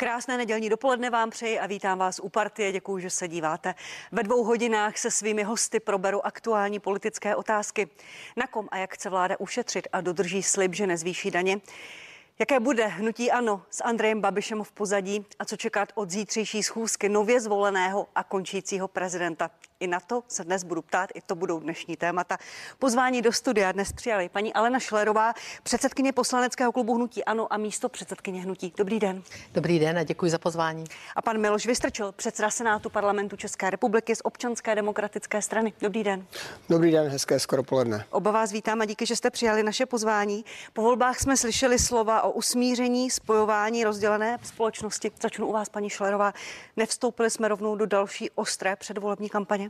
Krásné nedělní dopoledne vám přeji a vítám vás u partie. Děkuji, že se díváte. Ve dvou hodinách se svými hosty proberu aktuální politické otázky. Na kom a jak chce vláda ušetřit a dodrží slib, že nezvýší daně. Jaké bude hnutí ANO s Andrejem Babišem v pozadí a co čekat od zítřejší schůzky nově zvoleného a končícího prezidenta? I na to se dnes budu ptát, i to budou dnešní témata. Pozvání do studia dnes přijali paní Alena Šlerová, předsedkyně poslaneckého klubu Hnutí Ano a místo předsedkyně Hnutí. Dobrý den. Dobrý den a děkuji za pozvání. A pan Miloš Vystrčil, předseda Senátu parlamentu České republiky z občanské demokratické strany. Dobrý den. Dobrý den, hezké skoro poledne. Oba vás vítám a díky, že jste přijali naše pozvání. Po volbách jsme slyšeli slova o usmíření, spojování rozdělené společnosti. Začnu u vás, paní Šlerová. Nevstoupili jsme rovnou do další ostré předvolební kampaně?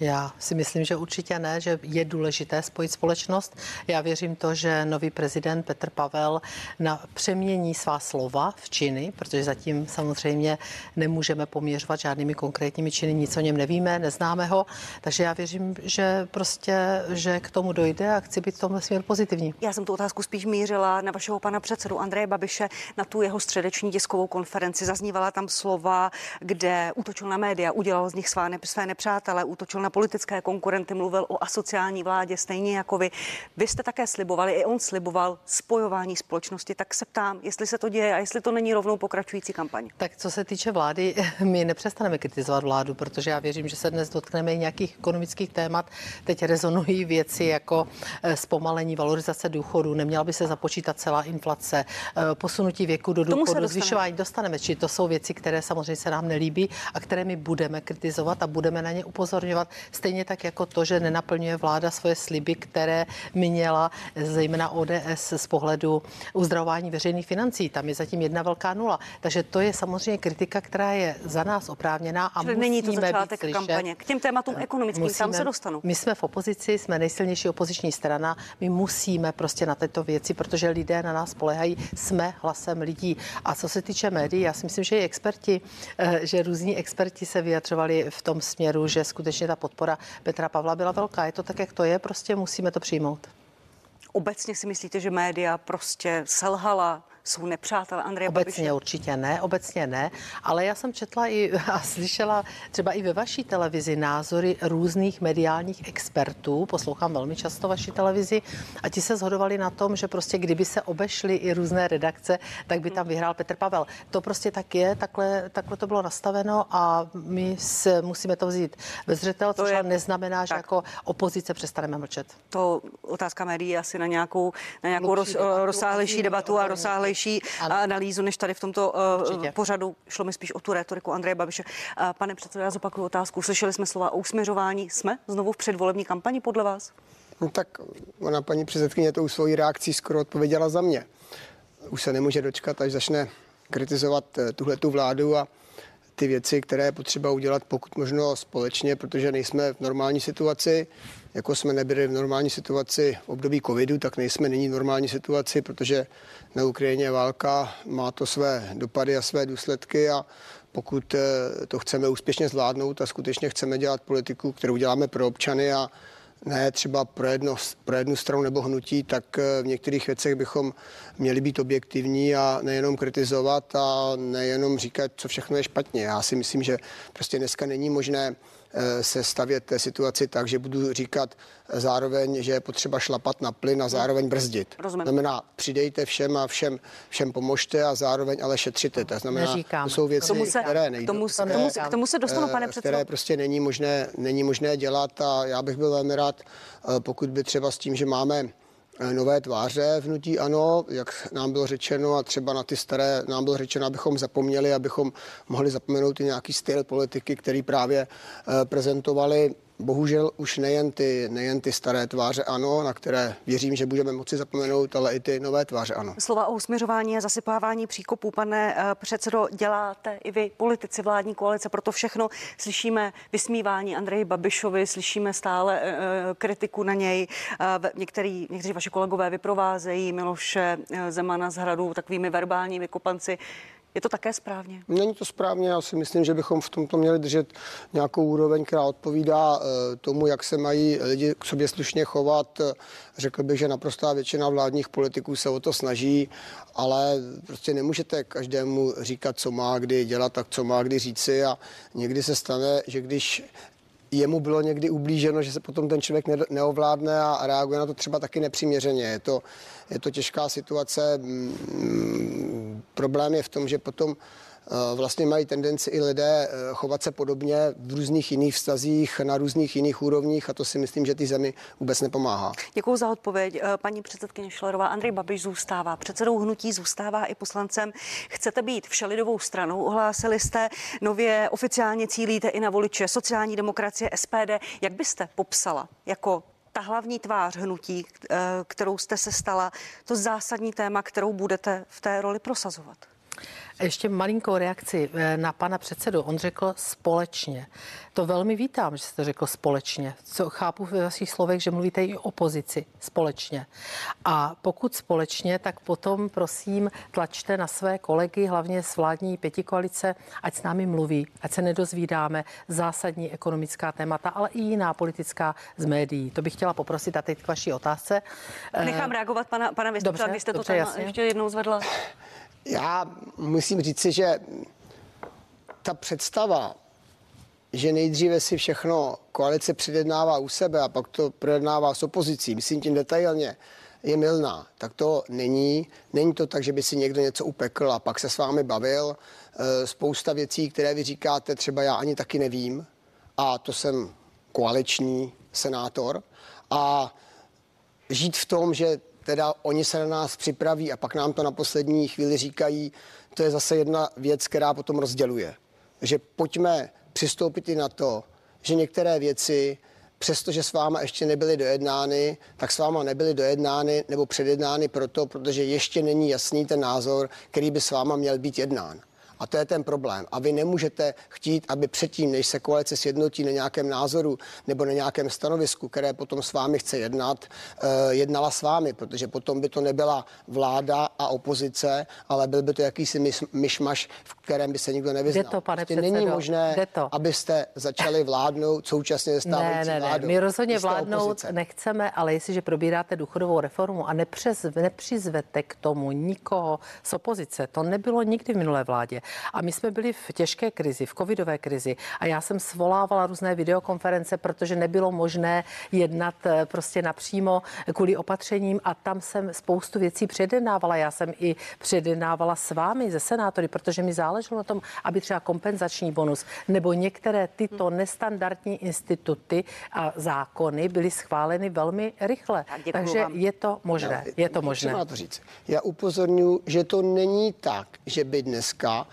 Já si myslím, že určitě ne, že je důležité spojit společnost. Já věřím to, že nový prezident Petr Pavel na přemění svá slova v činy, protože zatím samozřejmě nemůžeme poměřovat žádnými konkrétními činy, nic o něm nevíme, neznáme ho. Takže já věřím, že prostě, že k tomu dojde a chci být v tomhle směru pozitivní. Já jsem tu otázku spíš mířila na vašeho pana předsedu Andreje Babiše, na tu jeho středeční tiskovou konferenci. Zaznívala tam slova, kde útočil na média, udělal z nich své, nepřátele, útočil na politické konkurenty, mluvil o asociální vládě, stejně jako vy. Vy jste také slibovali, i on sliboval spojování společnosti, tak se ptám, jestli se to děje a jestli to není rovnou pokračující kampaň. Tak co se týče vlády, my nepřestaneme kritizovat vládu, protože já věřím, že se dnes dotkneme i nějakých ekonomických témat. Teď rezonují věci jako eh, zpomalení valorizace důchodu, neměla by se započítat celá inflace, eh, posunutí věku do důchodu, zvyšování dostaneme. Či to jsou věci, které samozřejmě se nám nelíbí a které my budeme kritizovat a budeme na ně upozorňovat. Stejně tak jako to, že nenaplňuje vláda svoje sliby, které měla zejména ODS z pohledu uzdravování veřejných financí. Tam je zatím jedna velká nula. Takže to je samozřejmě kritika, která je za nás oprávněná a Čili není to začátek kampaně. K těm tématům ekonomickým musíme, tam se dostanu. My jsme v opozici, jsme nejsilnější opoziční strana. My musíme prostě na této věci, protože lidé na nás spolehají, jsme hlasem lidí. A co se týče médií, já si myslím, že i experti, eh, že různí experti se vyjadřovali v tom směru, že skutečně ta podpora Petra Pavla byla velká. Je to tak, jak to je, prostě musíme to přijmout. Obecně si myslíte, že média prostě selhala jsou nepřátelé Andreje Obecně Babiše? určitě ne, obecně ne, ale já jsem četla i a slyšela třeba i ve vaší televizi názory různých mediálních expertů, poslouchám velmi často vaši televizi a ti se shodovali na tom, že prostě kdyby se obešly i různé redakce, tak by tam vyhrál Petr Pavel. To prostě tak je, takhle, takhle to bylo nastaveno a my se musíme to vzít ve zřetel, což je, neznamená, že tak. jako opozice přestaneme mlčet. To otázka médií asi na nějakou, na nějakou roz, rozsáhlejší debatu a rozsáhlejší širší ano. analýzu než tady v tomto uh, Určitě. pořadu. Šlo mi spíš o tu retoriku Andreje Babiše. Uh, pane předsedo, já zopakuju otázku. Slyšeli jsme slova o usměřování. Jsme znovu v předvolební kampani podle vás? No tak ona paní předsedkyně tou svojí reakcí skoro odpověděla za mě. Už se nemůže dočkat, až začne kritizovat eh, tuhle tu vládu a ty věci, které je potřeba udělat pokud možno společně, protože nejsme v normální situaci. Jako jsme nebyli v normální situaci v období covidu, tak nejsme nyní v normální situaci, protože na Ukrajině válka, má to své dopady a své důsledky a pokud eh, to chceme úspěšně zvládnout a skutečně chceme dělat politiku, kterou děláme pro občany a ne třeba pro, jedno, pro jednu stranu nebo hnutí, tak eh, v některých věcech bychom měli být objektivní a nejenom kritizovat a nejenom říkat, co všechno je špatně. Já si myslím, že prostě dneska není možné se stavět té situaci tak, že budu říkat zároveň, že je potřeba šlapat na plyn a zároveň brzdit. Rozumím. Znamená, přidejte všem a všem, všem pomožte a zároveň ale šetřite. To znamená, Neříkám. to jsou věci, tomu se, které nejdou. K tomu, které, tomu, k tomu se dostanu, pane předsedo. Které prostě není možné, není možné dělat a já bych byl velmi rád, eh, pokud by třeba s tím, že máme Eh, nové tváře v nutí ano, jak nám bylo řečeno a třeba na ty staré nám bylo řečeno, abychom zapomněli, abychom mohli zapomenout i nějaký styl politiky, který právě eh, prezentovali bohužel už nejen ty, nejen ty staré tváře ano, na které věřím, že budeme moci zapomenout, ale i ty nové tváře ano. Slova o usměřování a zasypávání příkopů, pane eh, předsedo, děláte i vy, politici vládní koalice, proto všechno slyšíme vysmívání Andreji Babišovi, slyšíme stále uh, kritiku na něj. Uh, některý, někteří vaši kolegové vyprovázejí Miloše Zemana z hradu takovými verbálními kopanci. Je to také správně? Není to správně, já si myslím, že bychom v tomto měli držet nějakou úroveň, která odpovídá eh, tomu, jak se mají lidi k sobě slušně chovat. Řekl bych, že naprostá většina vládních politiků se o to snaží, ale prostě nemůžete každému říkat, co má kdy dělat, tak co má kdy říci a někdy se stane, že když jemu bylo někdy ublíženo, že se potom ten člověk neovládne a reaguje na to třeba taky nepřiměřeně. Je to, je to těžká situace. Mm, problém je v tom, že potom vlastně mají tendenci i lidé eh, chovat se podobně v různých jiných vztazích, na různých jiných úrovních a to si myslím, že ty zemi vůbec nepomáhá. Děkuji za odpověď. Eh, paní předsedkyně Šlerová, Andrej Babiš zůstává předsedou hnutí, zůstává i poslancem. Chcete být všelidovou stranou, ohlásili jste, nově oficiálně cílíte i na voliče sociální demokracie SPD. Jak byste popsala jako ta hlavní tvář hnutí, kterou jste se stala, to zásadní téma, kterou budete v té roli prosazovat? Ještě malinkou reakci eh, na pana předsedu. On řekl společně. To velmi vítám, že jste řekl společně. Co chápu ve vašich slovech, že mluvíte i o opozici společně. A pokud společně, tak potom prosím tlačte na své kolegy, hlavně z vládní pětikoalice, ať s námi mluví, ať se nedozvídáme zásadní ekonomická témata, ale i jiná politická z médií. To bych chtěla poprosit a teď k vaší otázce. Nechám reagovat pana, pana Vystupka, vy jste to tam ještě jednou zvedla. Já musím říci, že ta představa, že nejdříve si všechno koalice předjednává u sebe a pak to projednává s opozicí, myslím tím detailně, je milná. Tak to není. Není to tak, že by si někdo něco upekl a pak se s vámi bavil. E, spousta věcí, které vy říkáte, třeba já ani taky nevím. A to jsem koaliční senátor. A žít v tom, že teda oni se na nás připraví a pak nám to na poslední chvíli říkají, to je zase jedna věc, která potom rozděluje. Že pojďme přistoupit i na to, že některé věci, přestože s váma ještě nebyly dojednány, tak s váma nebyly dojednány nebo předjednány proto, protože ještě není jasný ten názor, který by s váma měl být jednán. A to je ten problém. A vy nemůžete chtít, aby předtím, než se koalice sjednotí na nějakém názoru nebo na nějakém stanovisku, které potom s vámi chce jednat, uh, jednala s vámi, protože potom by to nebyla vláda a opozice, ale byl by to jakýsi myšmaš, v kterém by se nikdo nevyznal. Jde to, pane prostě předsedo, není možné, to. abyste začali vládnout současně stávající ne, ne, ne. My rozhodně vládnout opozice. nechceme, ale jestliže probíráte důchodovou reformu a nepřez, nepřizvete k tomu nikoho z opozice, to nebylo nikdy v minulé vládě. A my jsme byli v těžké krizi, v covidové krizi a já jsem svolávala různé videokonference, protože nebylo možné jednat eh, prostě napřímo kvůli opatřením a tam jsem spoustu věcí předenávala. Já jsem i předenávala s vámi ze senátory, protože mi záleželo na tom, aby třeba kompenzační bonus nebo některé tyto hmm. nestandardní instituty a zákony byly schváleny velmi rychle. Takže vám. je to možné. Já, je to možné. to říct. Já upozorňuji, že to není tak, že by dneska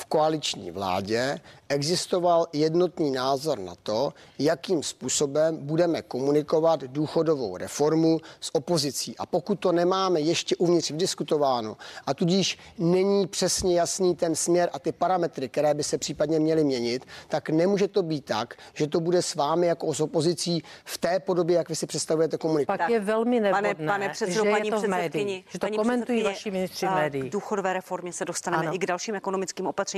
v koaliční vládě existoval jednotný názor na to, jakým způsobem budeme komunikovat důchodovou reformu s opozicí. A pokud to nemáme ještě uvnitř vdiskutováno a tudíž není přesně jasný ten směr a ty parametry, které by se případně měly měnit, tak nemůže to být tak, že to bude s vámi jako s opozicí v té podobě, jak vy si představujete komunikovat. Pak je velmi nevhodné, pane, pane předsedo, že paní je to v médii, že to komentují vaši ministři v médiích. K důchodové reformě se dostaneme ano. i k dalším ekonomickým opatřením,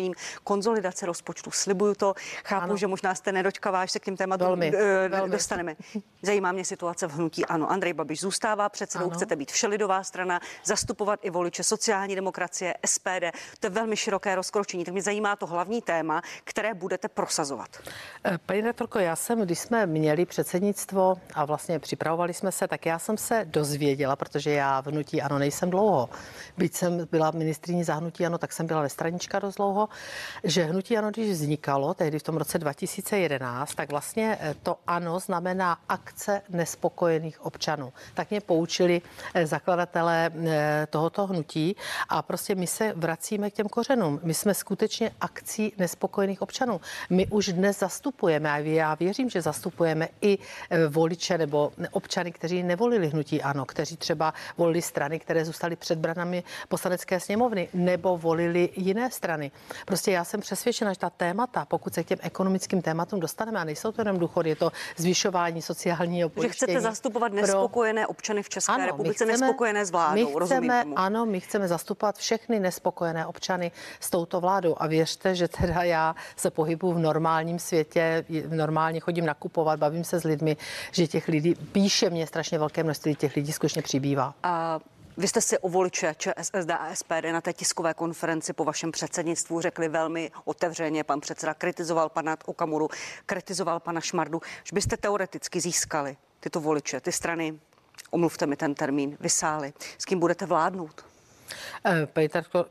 konzolidace rozpočtu. Slibuju to. Chápu, ano. že možná jste nedočkavá, až se k těm tématům velmi, uh, velmi. dostaneme. Zajímá mě situace v hnutí. Ano, Andrej Babiš zůstává předsedou, ano. chcete být všelidová strana, zastupovat i voliče sociální demokracie, SPD. To je velmi široké rozkročení. Tak mě zajímá to hlavní téma, které budete prosazovat. Eh, paní rektorko, já jsem, když jsme měli předsednictvo a vlastně připravovali jsme se, tak já jsem se dozvěděla, protože já v hnutí ano nejsem dlouho. Byť jsem byla ministriní zahnutí ano, tak jsem byla ve stranička dost dlouho, že hnutí ano, když vznikalo, tehdy v tom roce 2011, tak vlastně eh, to ano znamená akce nespokojených občanů. Tak mě poučili eh, zakladatelé eh, tohoto hnutí a prostě my se vracíme k těm kořenům. My jsme skutečně akcí nespokojených občanů. My už dnes zastupujeme a já věřím, že zastupujeme i voliče nebo občany, kteří nevolili hnutí ano, kteří třeba volili strany, které zůstaly před branami poslanecké sněmovny nebo volili jiné strany. Prostě já jsem přesvědčena, že ta témata, pokud se k těm ekonomickým tématům dostaneme, a nejsou to jenom důchody, je to zvyšování sociálního pojištění. Že chcete zastupovat nespokojené občany v České ano, republice, chceme, nespokojené s vládou, my chceme, tomu. Ano, my chceme zastupovat všechny nespokojené občany s touto vládou a věřte, že teda já se pohybu v normálním světě, normálně chodím nakupovat, bavím se s lidmi, že těch lidí, píše mě strašně velké množství těch lidí skutečně přibývá. A vy jste si o voliče ČSSD a SPD na té tiskové konferenci po vašem předsednictvu řekli velmi otevřeně. Pan předseda kritizoval pana Okamuru, kritizoval pana Šmardu, že byste teoreticky získali tyto voliče, ty strany, omluvte mi ten termín, vysály. S kým budete vládnout? Eh,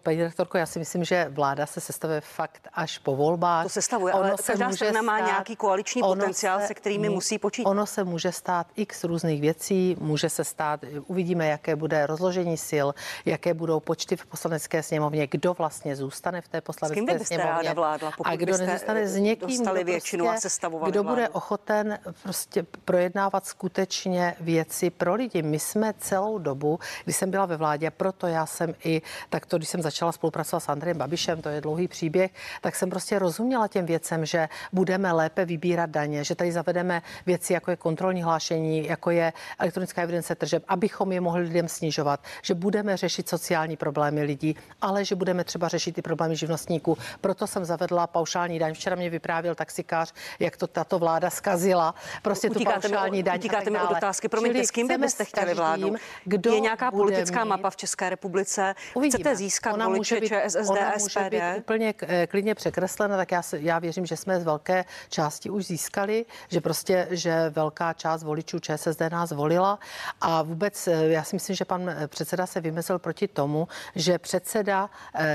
paní rektorko, já si myslím, že vláda se sestavuje fakt až po volbách. To sestavuje, ono ale se každá strana má nějaký koaliční potenciál, se, se kterými musí počítat. Ono se může stát x různých věcí, může se stát, uvidíme, jaké bude rozložení sil, jaké budou počty v poslanecké sněmovně, kdo vlastně zůstane v té poslanecké S sněmovně. Vládla, a kdo nezůstane s někým, kdo, většinu prostě, a sestavovali kdo vládu. bude ochoten prostě projednávat skutečně věci pro lidi. My jsme celou dobu, když jsem byla ve vládě, proto já jsem i tak to, když jsem začala spolupracovat s Andrejem Babišem, to je dlouhý příběh, tak jsem prostě rozuměla těm věcem, že budeme lépe vybírat daně, že tady zavedeme věci, jako je kontrolní hlášení, jako je elektronická evidence tržeb, abychom je mohli lidem snižovat, že budeme řešit sociální problémy lidí, ale že budeme třeba řešit i problémy živnostníků. Proto jsem zavedla paušální daň. Včera mě vyprávěl taxikář, jak to tato vláda skazila. Prostě utíkáte tu paušální mi, daň. Utíkáte mi od otázky. Promiňte, s kým byste chtěli vládnout? Kdo je nějaká politická mít... mapa v České republice? Uvidíme. Chcete získat ona voliče může být, ČSSD, ona SPD? může být úplně eh, klidně překreslena, tak já, se, já věřím, že jsme z velké části už získali, že prostě, že velká část voličů ČSSD nás volila a vůbec eh, já si myslím, že pan eh, předseda se vymezil proti tomu, že předseda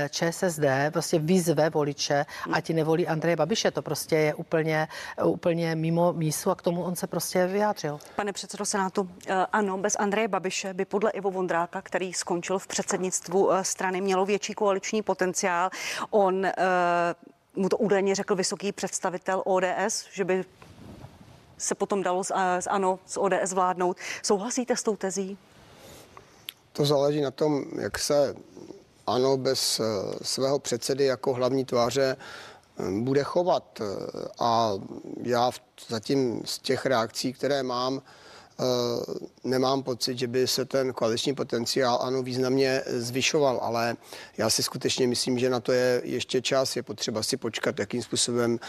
ČSSD prostě vyzve voliče a ti nevolí Andreje Babiše. To prostě je úplně, úplně mimo mísu a k tomu on se prostě vyjádřil. Pane předsedo Senátu, ano, bez Andreje Babiše by podle Ivo Vondráka, který skončil v předsednictvu strany mělo větší koaliční potenciál. On uh, mu to údajně řekl vysoký představitel ODS, že by se potom dalo z, eh, z ANO, z ODS vládnout. Souhlasíte s tou tezí? To záleží na tom, jak se ANO bez eh, svého předsedy jako hlavní tváře bude chovat. A já zatím z těch reakcí, které mám, Eh, nemám pocit, že by se ten koaliční potenciál ano významně zvyšoval, ale já si skutečně myslím, že na to je ještě čas, je potřeba si počkat, jakým způsobem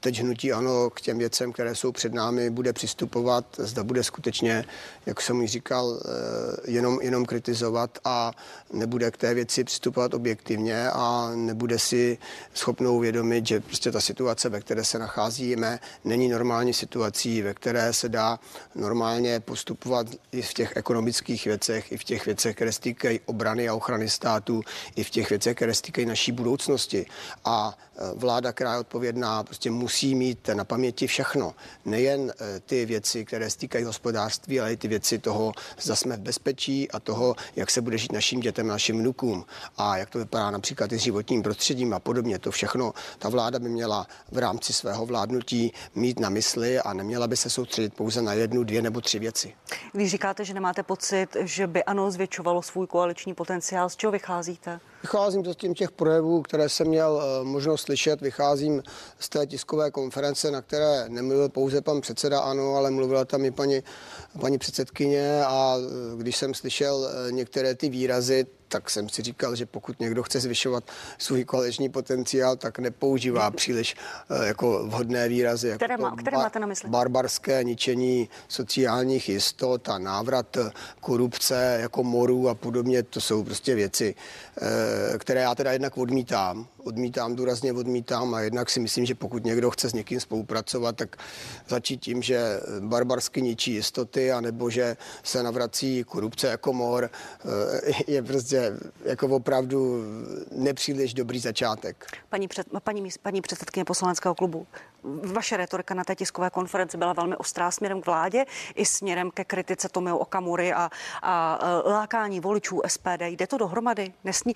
teď hnutí ano k těm věcem, které jsou před námi, bude přistupovat, zda bude skutečně, jak jsem již říkal, eh, jenom, jenom kritizovat a nebude k té věci přistupovat objektivně a nebude si schopnou uvědomit, že prostě ta situace, ve které se nacházíme, není normální situací, ve které se dá normálně postupovat i v těch ekonomických věcech, i v těch věcech, které se týkají obrany a ochrany státu, i v těch věcech, které se týkají naší budoucnosti. A e, vláda, která je odpovědná, prostě musí mít na paměti všechno. Nejen e, ty věci, které se týkají hospodářství, ale i ty věci toho, zda jsme v bezpečí a toho, jak se bude žít našim dětem, našim vnukům a jak to vypadá například i s životním prostředím a podobně. To všechno ta vláda by měla v rámci svého vládnutí mít na mysli a neměla by se soustředit pouze na jednu, dvě nebo tři věci věci. Když říkáte, že nemáte pocit, že by ano zvětšovalo svůj koaliční potenciál, z čeho vycházíte? Vycházím z tím těch projevů, které jsem měl eh, možnost slyšet. Vycházím z té tiskové konference, na které nemluvil pouze pan předseda ANO, ale mluvila tam i paní, paní předsedkyně a eh, když jsem slyšel eh, některé ty výrazy, tak jsem si říkal, že pokud někdo chce zvyšovat svůj koaliční potenciál, tak nepoužívá příliš jako vhodné výrazy. Které, jako má, které máte na mysli? Barbarské ničení sociálních jistot a návrat korupce jako morů a podobně. To jsou prostě věci, které já teda jednak odmítám. Odmítám, důrazně odmítám a jednak si myslím, že pokud někdo chce s někým spolupracovat, tak začít tím, že barbarsky ničí jistoty, anebo že se navrací korupce jako mor, eh, je prostě jako opravdu nepříliš dobrý začátek. Paní, před, paní, paní předsedkyně poslaneckého klubu, vaše retorika na té tiskové konferenci byla velmi ostrá směrem k vládě i směrem ke kritice Tomio Okamury a, a e, lákání voličů SPD. Jde to dohromady? Nesni,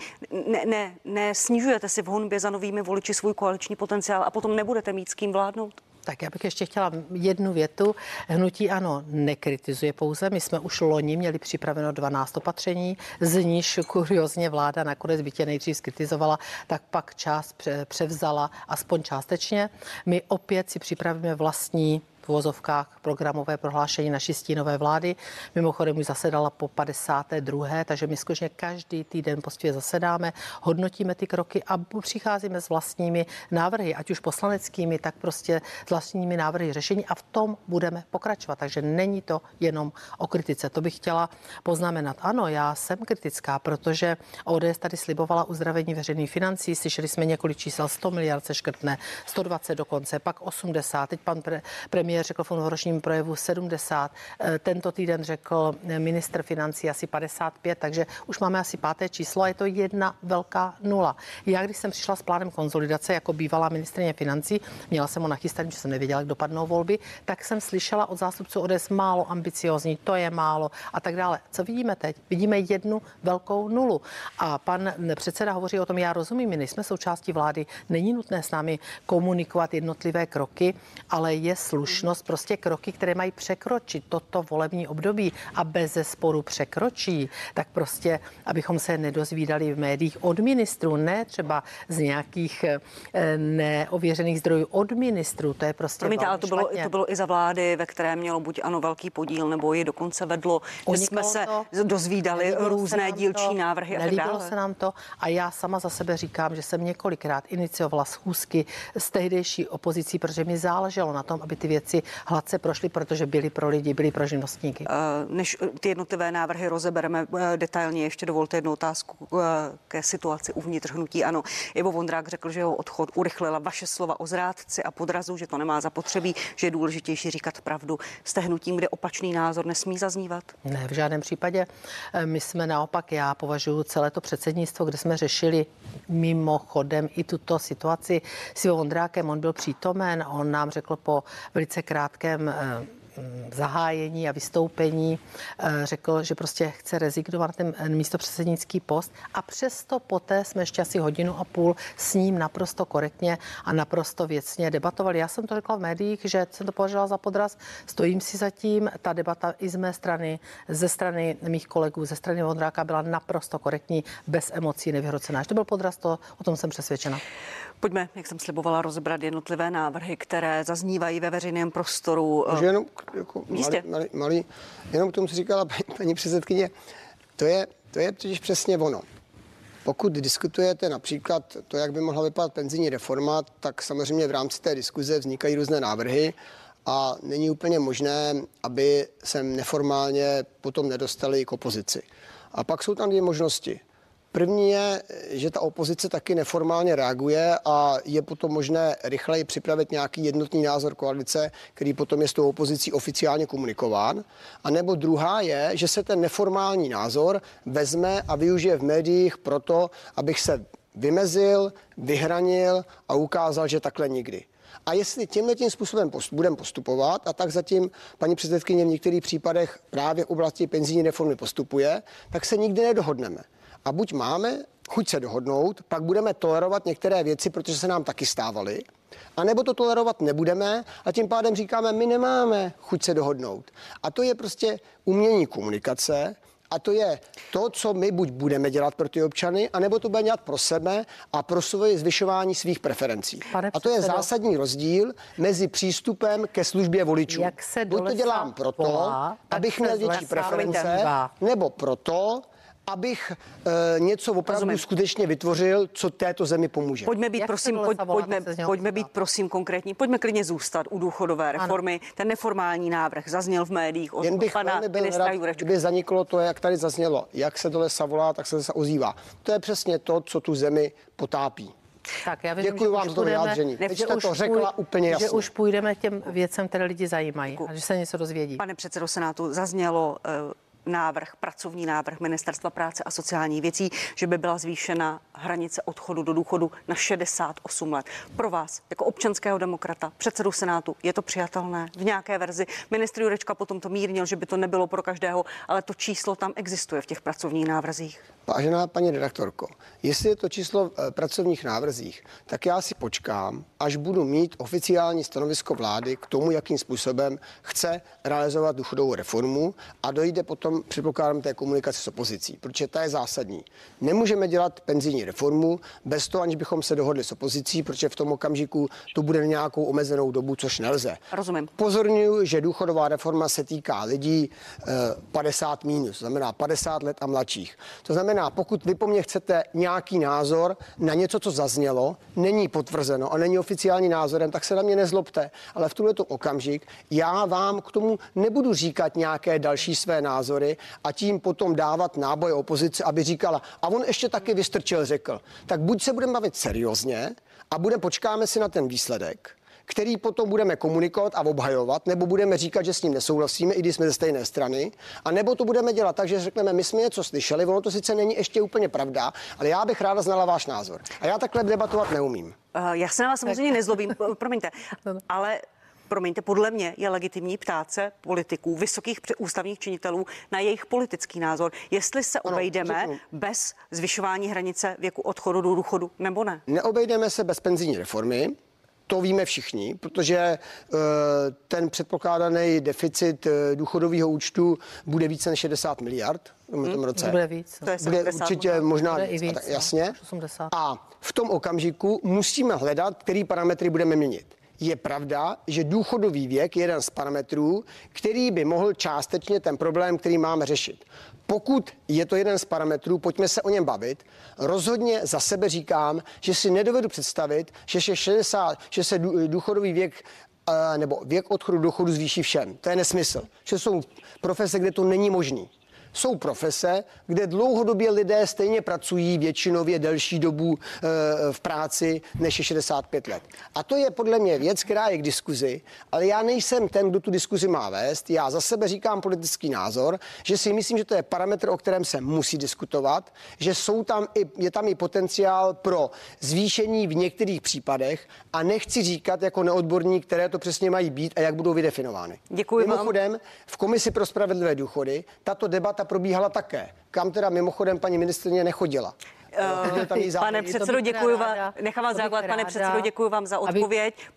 ne, ne, ne snižujete si v honbě za novými voliči svůj koaliční potenciál a potom nebudete mít s kým vládnout? Tak já bych ještě chtěla jednu větu. Hnutí ano nekritizuje pouze. My jsme už loni měli připraveno 12 opatření, z níž kuriozně vláda nakonec by tě nejdřív skritizovala, tak pak část převzala aspoň částečně. My opět si připravíme vlastní v vozovkách programové prohlášení naší stínové vlády. Mimochodem už zasedala po 52. takže my skutečně každý týden prostě zasedáme, hodnotíme ty kroky a přicházíme s vlastními návrhy, ať už poslaneckými, tak prostě s vlastními návrhy řešení a v tom budeme pokračovat. Takže není to jenom o kritice. To bych chtěla poznamenat. Ano, já jsem kritická, protože ODS tady slibovala uzdravení veřejných financí. Slyšeli jsme několik čísel, 100 miliard se škrtne, 120 dokonce, pak 80. Teď pan pre, premiér premiér řekl v novoročním projevu 70. Eh, tento týden řekl ministr financí asi 55, takže už máme asi páté číslo a je to jedna velká nula. Já, když jsem přišla s plánem konzolidace jako bývalá ministrině financí, měla jsem ho nachystaný, že jsem nevěděla, jak dopadnou volby, tak jsem slyšela od zástupců ODS málo ambiciozní, to je málo a tak dále. Co vidíme teď? Vidíme jednu velkou nulu. A pan předseda hovoří o tom, já rozumím, my nejsme součástí vlády, není nutné s námi komunikovat jednotlivé kroky, ale je slušné možnost prostě kroky, které mají překročit toto volební období a bez sporu překročí, tak prostě, abychom se nedozvídali v médiích od ministrů, ne třeba z nějakých eh, neověřených zdrojů od ministrů, to je prostě Promiňte, ale to bylo, to bylo i za vlády, ve které mělo buď ano velký podíl, nebo ji dokonce vedlo, že jsme se to, dozvídali různé dílčí to, návrhy a tak dále. se nám to. A já sama za sebe říkám, že jsem několikrát iniciovala schůzky s tehdejší opozicí, protože mi záleželo na tom, aby ty věci věci hladce prošly, protože byly pro lidi, byly pro živnostníky. Eh, než ty jednotlivé návrhy rozebereme eh, detailně, ještě dovolte jednu otázku eh, ke situaci uvnitř hnutí. Ano, Ivo Vondrák řekl, že jeho odchod urychlila vaše slova o zrádci a podrazu, že to nemá zapotřebí, že je důležitější říkat pravdu. Jste hnutím, kde opačný názor nesmí zaznívat? Ne, v žádném případě. My jsme naopak, já považuji celé to předsednictvo, kde jsme řešili mimochodem i tuto situaci s Ivo Vondrákem. On byl přítomen, on nám řekl po velice krátkém eh, zahájení a vystoupení eh, řekl, že prostě chce rezignovat na ten eh, místo předsednický post a přesto poté jsme ještě asi hodinu a půl s ním naprosto korektně a naprosto věcně debatovali. Já jsem to řekla v médiích, že jsem to považovala za podraz, stojím si za tím, ta debata i z mé strany, ze strany mých kolegů, ze strany Vondráka byla naprosto korektní, bez emocí, nevyhrocená. Že to byl podraz, to, o tom jsem přesvědčena. Pojďme, jak jsem slibovala, rozebrat jednotlivé návrhy, které zaznívají ve veřejném prostoru. Může jenom jako malý, malý, malý, jenom k tomu, co říkala paní, paní předsedkyně, to je, to je totiž přesně ono. Pokud diskutujete například to, jak by mohla vypadat penzijní reforma, tak samozřejmě v rámci té diskuze vznikají různé návrhy a není úplně možné, aby se neformálně potom nedostali k opozici. A pak jsou tam dvě možnosti. První je, že ta opozice taky neformálně reaguje a je potom možné rychleji připravit nějaký jednotný názor koalice, který potom je s tou opozicí oficiálně komunikován. A nebo druhá je, že se ten neformální názor vezme a využije v médiích proto, abych se vymezil, vyhranil a ukázal, že takhle nikdy. A jestli tímhle tím způsobem post, budeme postupovat, a tak zatím paní předsedkyně v některých případech právě v oblasti penzijní reformy postupuje, tak se nikdy nedohodneme. A buď máme chuť se dohodnout, pak budeme tolerovat některé věci, protože se nám taky stávaly, a nebo to tolerovat nebudeme a tím pádem říkáme, my nemáme chuť se dohodnout. A to je prostě umění komunikace, a to je to, co my buď budeme dělat pro ty občany, anebo to budeme dělat pro sebe a pro svoje zvyšování svých preferencí. Pane a to je zásadní rozdíl mezi přístupem ke službě voličů. Jak se buď to dělám proto, abych měl větší preference, nebo proto, abych e, něco opravdu Rozumím. skutečně vytvořil, co této zemi pomůže. Pojďme být, prosím, pojď, pojďme, pojďme být prosím konkrétní. Pojďme klidně zůstat u důchodové reformy. Ano. Ten neformální návrh zazněl v médiích od Jen bych pana ministra rád, Kdyby zaniklo to, jak tady zaznělo, jak se dole savolá, tak se zase ozývá. To je přesně to, co tu zemi potápí. Tak já věřím, Děkuji vám za to vyjádření. Teď jste to řekla půj, úplně jasně. Že už půjdeme těm věcem, které lidi zajímají a že se něco dozvědí. Pane předsedo Senátu, zaznělo uh, návrh, pracovní návrh Ministerstva práce a sociální věcí, že by byla zvýšena hranice odchodu do důchodu na 68 let. Pro vás, jako občanského demokrata, předsedu Senátu, je to přijatelné v nějaké verzi? Ministr Jurečka potom to mírnil, že by to nebylo pro každého, ale to číslo tam existuje v těch pracovních návrzích. Vážená paní redaktorko, jestli je to číslo v eh, pracovních návrzích, tak já si počkám, až budu mít oficiální stanovisko vlády k tomu, jakým způsobem chce realizovat důchodovou reformu a dojde potom, předpokládám, té komunikace s opozicí, protože ta je zásadní. Nemůžeme dělat penzijní reformu bez toho, aniž bychom se dohodli s opozicí, protože v tom okamžiku to bude nějakou omezenou dobu, což nelze. Rozumím. Pozorňuji, že důchodová reforma se týká lidí 50 minus, znamená 50 let a mladších. To znamená, pokud vy po mně chcete nějaký názor na něco, co zaznělo, není potvrzeno a není oficiální názorem, tak se na mě nezlobte. Ale v tuhle okamžik já vám k tomu nebudu říkat nějaké další své názory a tím potom dávat náboj opozice, aby říkala, a on ještě taky vystrčil, řekl. Tak buď se budeme bavit seriózně a budeme počkáme si na ten výsledek, který potom budeme komunikovat a obhajovat, nebo budeme říkat, že s ním nesouhlasíme, i když jsme ze stejné strany, a nebo to budeme dělat tak, že řekneme, my jsme něco slyšeli, ono to sice není ještě úplně pravda, ale já bych ráda znala váš názor. A já takhle debatovat neumím. Eh, já se na vás samozřejmě nezlobím, promiňte, ale promiňte, podle mě je legitimní ptát se politiků, vysokých ústavních činitelů na jejich politický názor, jestli se ano, obejdeme řeknu. bez zvyšování hranice věku odchodu do důchodu nebo ne. Neobejdeme se bez penzijní reformy, to víme všichni, protože uh, ten předpokládaný deficit uh, důchodového účtu bude více než 60 miliard v tom hmm, roce. Bude víc. To je bude určitě možná bude víc, víc, a tak, no, jasně. 80. A v tom okamžiku musíme hledat, který parametry budeme měnit je pravda, že důchodový věk je jeden z parametrů, který by mohl částečně ten problém, který máme řešit. Pokud je to jeden z parametrů, pojďme se o něm bavit. Rozhodně za sebe říkám, že si nedovedu představit, že se, 60, že se důchodový věk eh, nebo věk odchodu do důchodu zvýší všem. To je nesmysl. Že jsou profese, kde to není možné jsou profese, kde dlouhodobě lidé stejně pracují většinově delší dobu e, v práci než je 65 let. A to je podle mě věc, která je k diskuzi, ale já nejsem ten, kdo tu diskuzi má vést. Já za sebe říkám politický názor, že si myslím, že to je parametr, o kterém se musí diskutovat, že jsou tam i, je tam i potenciál pro zvýšení v některých případech a nechci říkat jako neodborník, které to přesně mají být a jak budou vydefinovány. Děkuji Mimochodem, v Komisi pro spravedlivé důchody tato debata debata probíhala také, kam teda mimochodem paní ministrině nechodila. Uh, pane předsedo, děkuji vám. Nechám vás pane předsedo, děkuji vám za odpověď. Eh,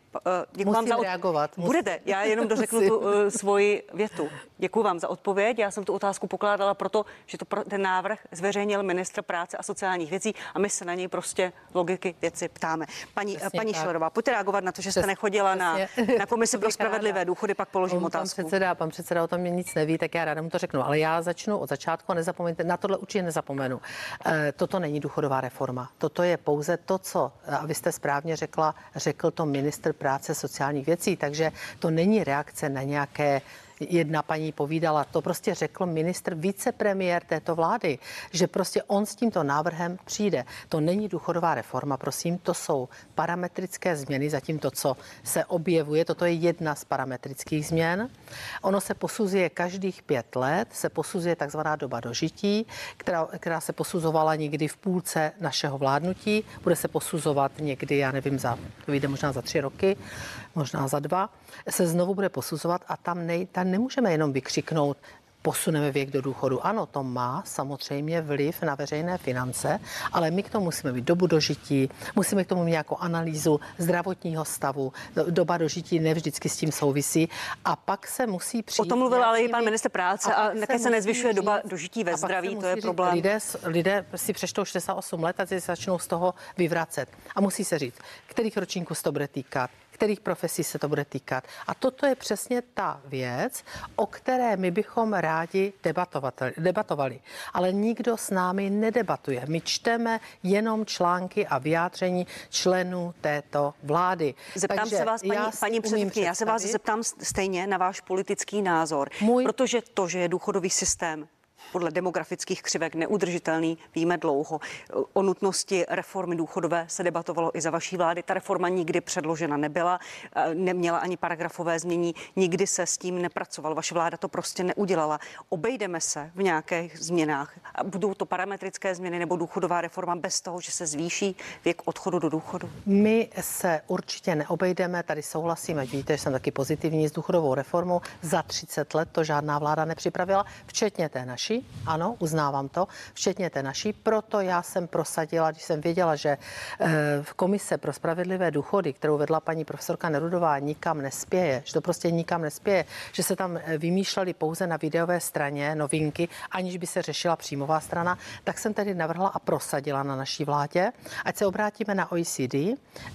děkuji vám za od... reagovat. Musím. Budete, já jenom dořeknu tu uh, svoji větu. Děkuji vám za odpověď. Já jsem tu otázku pokládala proto, že to, ten návrh zveřejnil ministr práce a sociálních věcí a my se na něj prostě logiky věci ptáme. Paní, Přesně paní Šilerová, pojďte reagovat na to, že jste Přes, nechodila na, na komisi pro spravedlivé důchody, pak položím On, otázku. Pan předseda, pan předseda o tom mě nic neví, tak já ráda mu to řeknu, ale já začnu od začátku a nezapomeňte, na tohle určitě nezapomenu. E, toto není důchodová reforma. Toto je pouze to, co, a vy jste správně řekla, řekl to ministr práce sociálních věcí, takže to není reakce na nějaké jedna paní povídala, to prostě řekl ministr, vicepremiér této vlády, že prostě on s tímto návrhem přijde. To není důchodová reforma, prosím, to jsou parametrické změny, zatím to, co se objevuje, toto je jedna z parametrických změn. Ono se posuzuje každých pět let, se posuzuje takzvaná doba dožití, která, která se posuzovala někdy v půlce našeho vládnutí, bude se posuzovat někdy, já nevím, za, to vyjde možná za tři roky, možná za dva, se znovu bude posuzovat a tam, nej, tam nemůžeme jenom vykřiknout, posuneme věk do důchodu. Ano, to má samozřejmě vliv na veřejné finance, ale my k tomu musíme mít dobu dožití, musíme k tomu mít nějakou analýzu zdravotního stavu. Doba dožití nevždycky s tím souvisí a pak se musí přijít. O tom mluvil ale i pan minister práce a, a také se, se nezvyšuje říct, doba dožití ve zdraví, to je problém. Lidé, lidé si přečtou 68 let a si začnou z toho vyvracet. A musí se říct, kterých ročníků se to bude týkat, kterých profesí se to bude týkat. A toto je přesně ta věc, o které my bychom rádi debatovali. Ale nikdo s námi nedebatuje. My čteme jenom články a vyjádření členů této vlády. Zeptám Takže se vás, paní, paní předsedkyně, já se vás zeptám stejně na váš politický názor. Můj... Protože to, že je důchodový systém podle demografických křivek neudržitelný, víme dlouho. O nutnosti reformy důchodové se debatovalo i za vaší vlády. Ta reforma nikdy předložena nebyla, neměla ani paragrafové změní, nikdy se s tím nepracoval. Vaše vláda to prostě neudělala. Obejdeme se v nějakých změnách. Budou to parametrické změny nebo důchodová reforma bez toho, že se zvýší věk odchodu do důchodu? My se určitě neobejdeme, tady souhlasíme, víte, že jsem taky pozitivní s důchodovou reformou. Za 30 let to žádná vláda nepřipravila, včetně té naší, ano, uznávám to, včetně té naší. Proto já jsem prosadila, když jsem věděla, že eh, v komise pro spravedlivé důchody, kterou vedla paní profesorka Nerudová, nikam nespěje, že to prostě nikam nespěje, že se tam eh, vymýšleli pouze na videové straně novinky, aniž by se řešila příjmová strana, tak jsem tedy navrhla a prosadila na naší vládě, ať se obrátíme na OECD,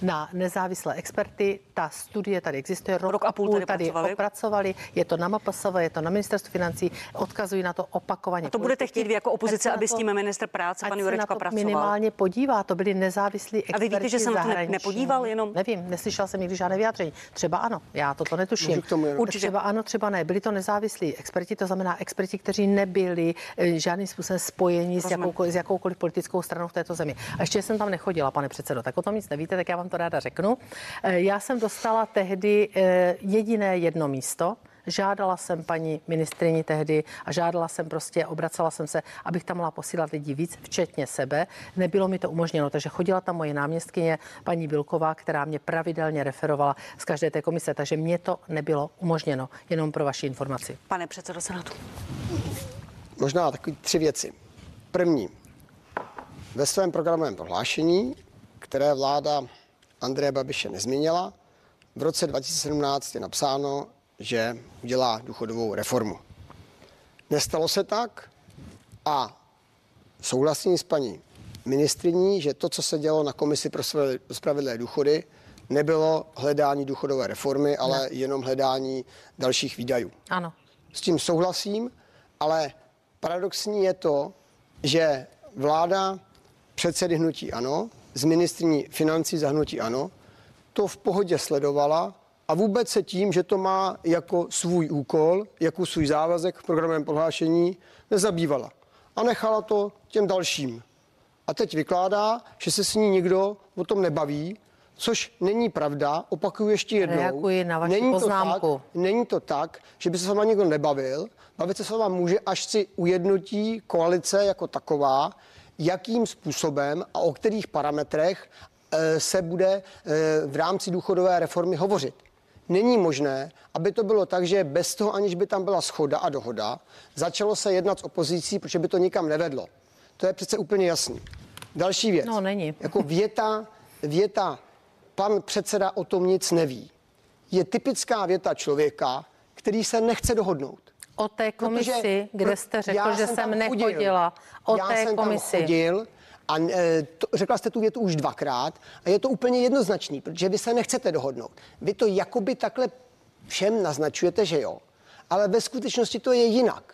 na nezávislé experty. Ta studie tady existuje, rok, rok a půl tady, tady pracovali. opracovali, je to na MPSV, je to na ministerstvu financí, odkazují na to opakovaně. A to budete chtít vy jako opozice, aby s tím minister práce, pan Jurečka, pracoval? minimálně podívá, to byli nezávislí experti A vy víte, že jsem to nepodíval jenom? Nevím, neslyšel jsem nikdy žádné vyjádření. Třeba ano, já toto netuším. Určitě. Třeba ano, třeba ne. Byli to nezávislí experti, to znamená experti, kteří nebyli eh, žádným způsobem spojeni s, jakoukoliv, s jakoukoliv politickou stranou v této zemi. A ještě jsem tam nechodila, pane předsedo, tak o tom nic nevíte, tak já vám to ráda řeknu. Eh, já jsem dostala tehdy eh, jediné jedno místo, Žádala jsem paní ministrini tehdy a žádala jsem prostě, obracela jsem se, abych tam mohla posílat lidi víc, včetně sebe. Nebylo mi to umožněno, takže chodila tam moje náměstkyně, paní Bilková, která mě pravidelně referovala z každé té komise, takže mě to nebylo umožněno, jenom pro vaši informaci. Pane předsedo Senátu. Možná takové tři věci. První, ve svém programovém prohlášení, které vláda Andreje Babiše nezměnila, v roce 2017 je napsáno, že udělá důchodovou reformu. Nestalo se tak a souhlasím s paní ministriní, že to, co se dělo na komisi pro spravedlivé důchody, nebylo hledání důchodové reformy, ale ne. jenom hledání dalších výdajů. Ano. S tím souhlasím, ale paradoxní je to, že vláda předsedy hnutí ANO, z ministrní financí za hnutí ANO, to v pohodě sledovala a vůbec se tím, že to má jako svůj úkol, jako svůj závazek v programovém prohlášení, nezabývala. A nechala to těm dalším. A teď vykládá, že se s ní nikdo o tom nebaví, což není pravda. Opakuju ještě jednou. Reaguji na vaši není poznámku. To tak, není to tak, že by se s váma nikdo nebavil. Bavit se s váma může, až si ujednotí koalice jako taková, jakým způsobem a o kterých parametrech eh, se bude eh, v rámci důchodové reformy hovořit. Není možné, aby to bylo tak, že bez toho, aniž by tam byla schoda a dohoda, začalo se jednat s opozicí, protože by to nikam nevedlo. To je přece úplně jasný. Další věc. No, není. Jako věta, věta, pan předseda o tom nic neví. Je typická věta člověka, který se nechce dohodnout. O té komisi, Protože, kde jste řekl, že jsem, jsem nechodila. O já té jsem komisi. Tam chodil, a e, to, řekla jste tu větu už dvakrát a je to úplně jednoznačný, protože vy se nechcete dohodnout. Vy to jakoby takhle všem naznačujete, že jo, ale ve skutečnosti to je jinak.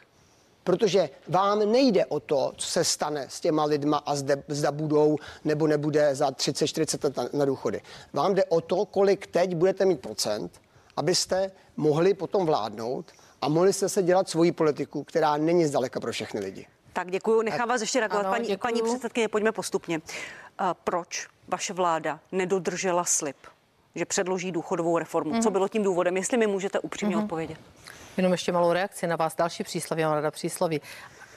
Protože vám nejde o to, co se stane s těma lidma a zde, zda budou nebo nebude za 30-40 let na, na důchody. Vám jde o to, kolik teď budete mít procent, abyste mohli potom vládnout a mohli jste se dělat svoji politiku, která není zdaleka pro všechny lidi. Tak děkuji, nechám vás ještě reagovat. Paní, paní předsedkyně, pojďme postupně. Uh, proč vaše vláda nedodržela slib, že předloží důchodovou reformu? Mm-hmm. Co mhm. bylo tím důvodem? Jestli mi můžete upřímně mm-hmm. odpovědět. Jenom ještě malou reakci na vás. Další přísloví, mám rada přísloví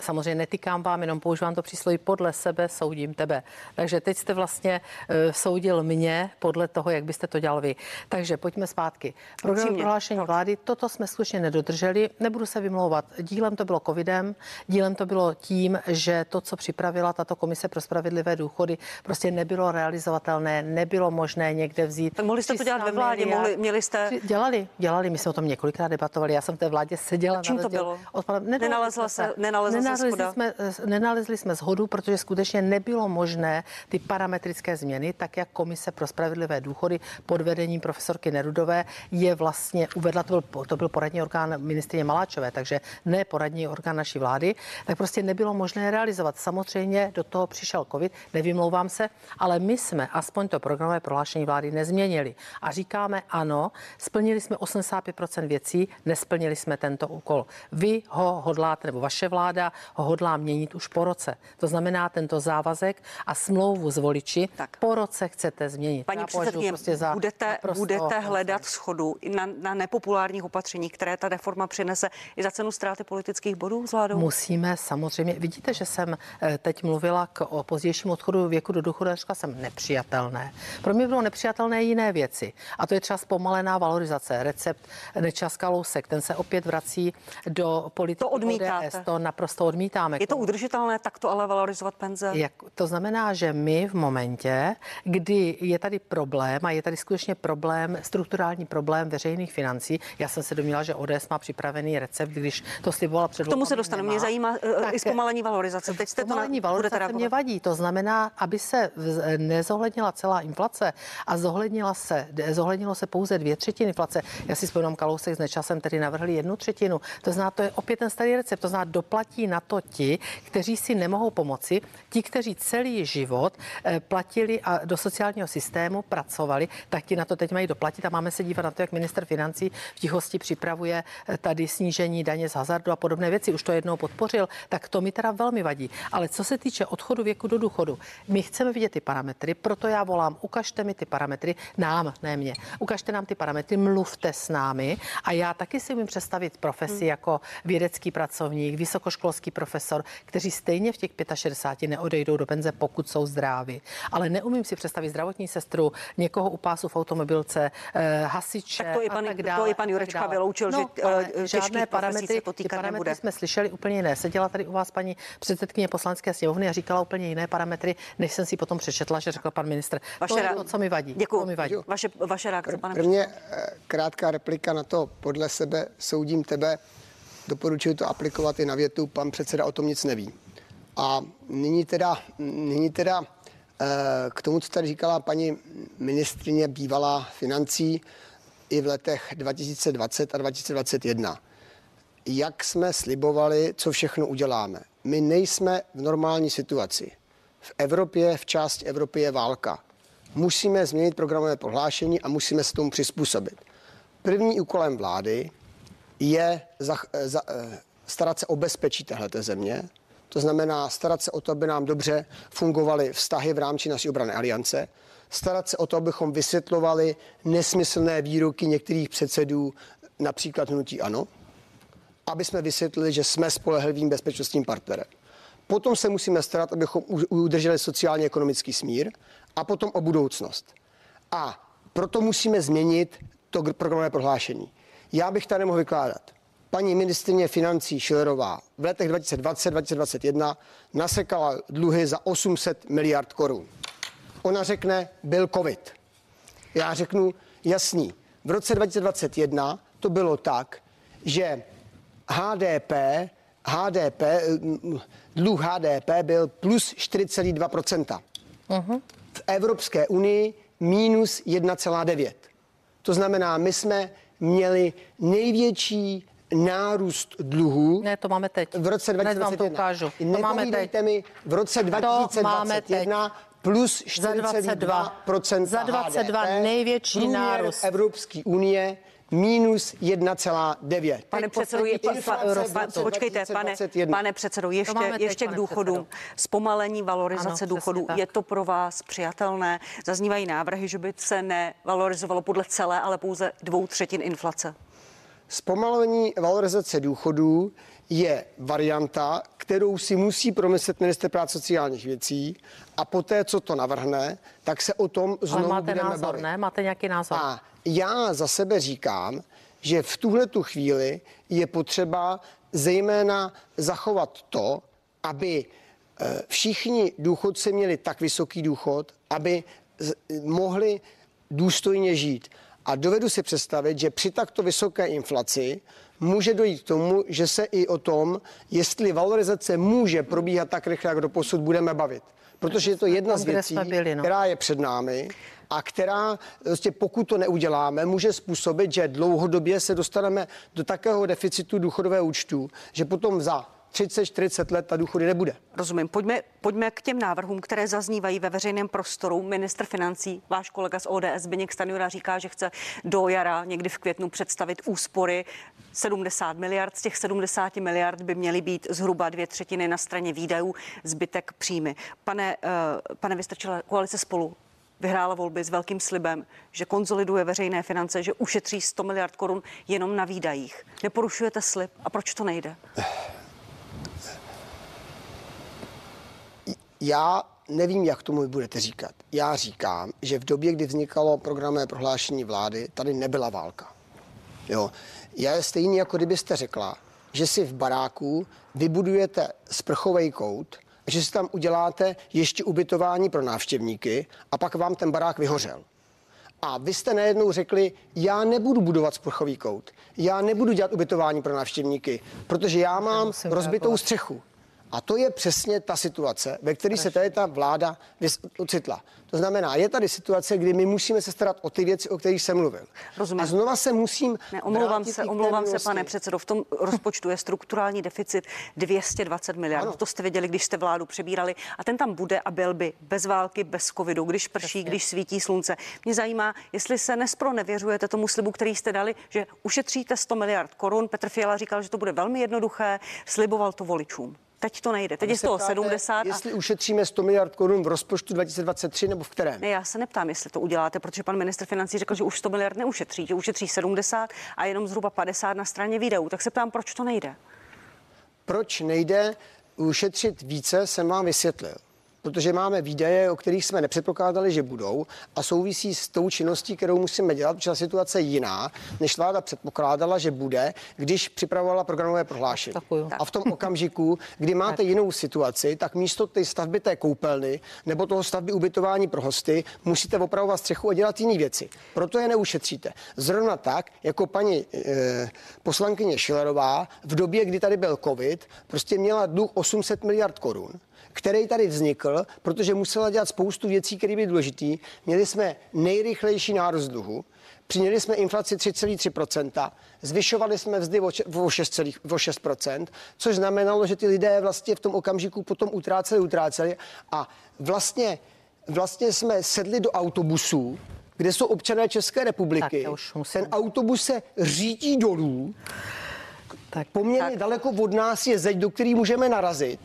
samozřejmě netýkám vám, jenom používám to přísloví podle sebe, soudím tebe. Takže teď jste vlastně uh, soudil mě podle toho, jak byste to dělal vy. Takže pojďme zpátky. Program prohlášení vlády, toto jsme skutečně nedodrželi. Nebudu se vymlouvat. Dílem to bylo covidem, dílem to bylo tím, že to, co připravila tato komise pro spravedlivé důchody, prostě nebylo realizovatelné, nebylo možné někde vzít. Tak mohli jste to dělat ve vládě, mohli, měli jste... Dělali, dělali, my jsme o tom několikrát debatovali. Já jsem v té vládě seděla. Čím to bylo? Od pana, nenalezla se, nenalezla nenalezli jsme, eh, nenalezli jsme zhodu, protože skutečně nebylo možné ty parametrické změny, tak jak Komise pro spravedlivé důchody pod vedením profesorky Nerudové je vlastně uvedla, to byl, to byl poradní orgán ministrině Maláčové, takže ne poradní orgán naší vlády, tak prostě nebylo možné realizovat. Samozřejmě do toho přišel covid, nevymlouvám se, ale my jsme aspoň to programové prohlášení vlády nezměnili. A říkáme ano, splnili jsme 85% věcí, nesplnili jsme tento úkol. Vy ho hodláte, nebo vaše vláda ho hodlá měnit už po roce. To znamená, tento závazek a smlouvu s voliči Tak. po roce chcete změnit. Paní předsedkyně, prostě za budete, budete hledat schodu na, na nepopulárních opatření, které ta reforma přinese i za cenu ztráty politických bodů s vládou? Musíme samozřejmě, vidíte, že jsem eh, teď mluvila k, o pozdějším odchodu věku do důchodu a řekla jsem nepřijatelné. Pro mě bylo nepřijatelné jiné věci. A to je třeba zpomalená valorizace. Recept Nečas Kalousek, ten se opět vrací do politiky To odmítáte. ODS. To naprosto odmítáme. Je to udržitelné takto ale valorizovat penze? Jak, to znamená, že my v momentě, kdy je tady problém a je tady skutečně problém, strukturální problém veřejných financí, já jsem se domnívala, že ODS má připravený recept, když to slibovala před K tomu se dostanu. nemá. Mě zajímá uh, Tak, i zpomalení valorizace. Teď jste to na, valorizace mě vadí. To znamená, aby se v- nezohlednila celá inflace a zohlednila se, zohlednilo se pouze dvě třetiny inflace. Já si vzpomínám, Kalousek s Nečasem tedy navrhli jednu třetinu. To znamená, to je opět ten starý recept. To znamená, doplatí na to ti, kteří si nemohou pomoci, ti, kteří celý život eh, platili a do sociálního systému pracovali, tak ti na to teď mají doplatit. A máme se dívat na to, jak minister financí v tichosti připravuje eh, tady snížení daně z hazardu a podobné věci. Už to jednou podpořil, tak to mi teda velmi vadí. Ale co se týče odchodu věku do důchodu, my chceme vidět ty parametry, proto já volám, ukažte mi ty parametry, nám, ne mě, ukažte nám ty parametry, mluvte s námi a já taky si umím představit profesi hmm. jako vědecký pracovník, vysokoškolský profesor, kteří stejně v těch 65 neodejdou do penze, pokud jsou zdraví. Ale neumím si představit zdravotní sestru, někoho u pásu v automobilce, eh, hasiče Tak to i a pan- tak to dále, i pan Jurečka vyloučil, že, ale eh, žádné parametry, se to ty parametry nebude. jsme slyšeli úplně jiné. Seděla tady u vás paní předsedkyně poslanecké sněmovny a říkala úplně jiné parametry, než jsem si potom přečetla, že řekl pan ministr. to je to, co mi vadí. Děkuju. To mi vadí. Vaše, vaše reakce, pane Prvně eh, krátká replika na to, podle sebe soudím tebe, doporučuji to aplikovat i na větu, pan předseda o tom nic neví. A nyní teda, nyní teda eh, k tomu, co tady říkala paní ministrině bývalá financí i v letech 2020 a 2021. Jak jsme slibovali, co všechno uděláme. My nejsme v normální situaci. V Evropě, v části Evropy je válka. Musíme změnit programové prohlášení a musíme se tomu přizpůsobit. První úkolem vlády je za, za, eh, starat se o bezpečí téhleté země. To znamená starat se o to, aby nám dobře fungovaly vztahy v rámci naší obrany aliance. Starat se o to, abychom vysvětlovali nesmyslné výroky některých předsedů, například hnutí ANO, aby jsme vysvětlili, že jsme spolehlivým bezpečnostním partnerem. Potom se musíme starat, abychom udrželi sociálně ekonomický smír a potom o budoucnost. A proto musíme změnit to gr- programové prohlášení. Já bych tady mohl vykládat. Paní ministrině financí Šilerová v letech 2020-2021 nasekala dluhy za 800 miliard korun. Ona řekne, byl covid. Já řeknu jasný. V roce 2021 to bylo tak, že HDP, HDP, mm, dluh HDP byl plus 4,2%. V Evropské unii minus 1,9. To znamená, my jsme měli největší nárůst dluhů Ne, to máme teď. v roce Hned vám 2021. to ukážu. To máme teď. Mi, v roce máme 2021 plus Za 22. 4,2% Za 22 HDP, největší nárůst. Evropské unie minus 1,9. Pane Teď předsedo, je, poslední pa, čísla pa, pa, Eurostatu. počkejte, pane, 2021. pane předsedo, ještě, teď, ještě k důchodům. Zpomalení Ano, valorizace přesně důchodů, je to pro vás přijatelné? Zaznívají návrhy, že by se nevalorizovalo podle celé, ale pouze dvou třetin inflace. Zpomalení valorizace důchodů je varianta, kterou si musí promyslet minister práce sociálních věcí a poté, co to navrhne, tak se o tom Ale znovu máte budeme názor, bavit. ne? Máte nějaký názor? A já za sebe říkám, že v tuhle tu chvíli je potřeba zejména zachovat to, aby eh, všichni důchodci měli tak vysoký důchod, aby mohli důstojně žít. A dovedu si představit, že při takto vysoké inflaci může dojít k tomu, že se i o tom, jestli valorizace může probíhat tak rychle, jak do posud budeme bavit. Protože je to jedna z věcí, no. která je před námi a která, prostě pokud to neuděláme, může způsobit, že dlouhodobě se dostaneme do takého deficitu důchodového účtu, že potom za 30-40 let ta důchody nebude. Rozumím. Pojďme, pojďme k těm návrhům, které zaznívají ve veřejném prostoru. Ministr financí, váš kolega z ODS Zbigněk Stanjura říká, že chce do jara někdy v květnu představit úspory 70 miliard. Z těch 70 miliard by měly být zhruba dvě třetiny na straně výdajů, zbytek příjmy. Pane, uh, pane Vystrčile, koalice spolu vyhrála volby s velkým slibem, že konzoliduje veřejné finance, že ušetří 100 miliard korun jenom na výdajích. Neporušujete slib a proč to nejde? Já nevím, jak tomu budete říkat. Já říkám, že v době, kdy vznikalo programové prohlášení vlády, tady nebyla válka. Jo. Je stejně, jako kdybyste řekla, že si v baráku vybudujete sprchový kout, že si tam uděláte ještě ubytování pro návštěvníky a pak vám ten barák vyhořel. A vy jste najednou řekli, já nebudu budovat sprchový kout, já nebudu dělat ubytování pro návštěvníky, protože já mám rozbitou střechu. A to je přesně ta situace, ve které se tady ta vláda ocitla. To znamená, je tady situace, kdy my musíme se starat o ty věci, o kterých jsem mluvil. Rozumím. A znova se musím. Ne, omlouvám se, omlouvám se, pane předsedo. V tom rozpočtu je strukturální deficit 220 miliard. Ano. To jste věděli, když jste vládu přebírali. A ten tam bude a byl by bez války, bez covidu, když prší, Přesně. když svítí slunce. Mě zajímá, jestli se nespro nevěřujete tomu slibu, který jste dali, že ušetříte 100 miliard korun. Petr Fiala říkal, že to bude velmi jednoduché, sliboval to voličům. Teď to nejde. Teď je z toho 70. Jestli a... ušetříme 100 miliard korun v rozpočtu 2023 nebo v kterém? Ne, já se neptám, jestli to uděláte, protože pan ministr financí řekl, že už 100 miliard neušetří, že ušetří 70 a jenom zhruba 50 na straně výdajů. Tak se ptám, proč to nejde? Proč nejde ušetřit více, jsem vám vysvětlil protože máme výdaje, o kterých jsme nepředpokládali, že budou a souvisí s tou činností, kterou musíme dělat, protože ta situace je jiná, než vláda předpokládala, že bude, když připravovala programové prohlášení. A v tom okamžiku, kdy máte jinou situaci, tak místo té stavby té koupelny nebo toho stavby ubytování pro hosty musíte opravovat střechu a dělat jiné věci. Proto je neušetříte. Zrovna tak, jako paní e, poslankyně Šilerová v době, kdy tady byl covid, prostě měla dluh 800 miliard korun který tady vznikl, protože musela dělat spoustu věcí, které byly důležité. Měli jsme nejrychlejší nárůst dluhu, Přiměli jsme inflaci 3,3%, zvyšovali jsme vzdy o 6%, o 6%, což znamenalo, že ty lidé vlastně v tom okamžiku potom utráceli, utráceli a vlastně, vlastně jsme sedli do autobusů, kde jsou občané České republiky. Ten autobus se řídí dolů, tak, poměrně tak. daleko od nás je zeď, do který můžeme narazit.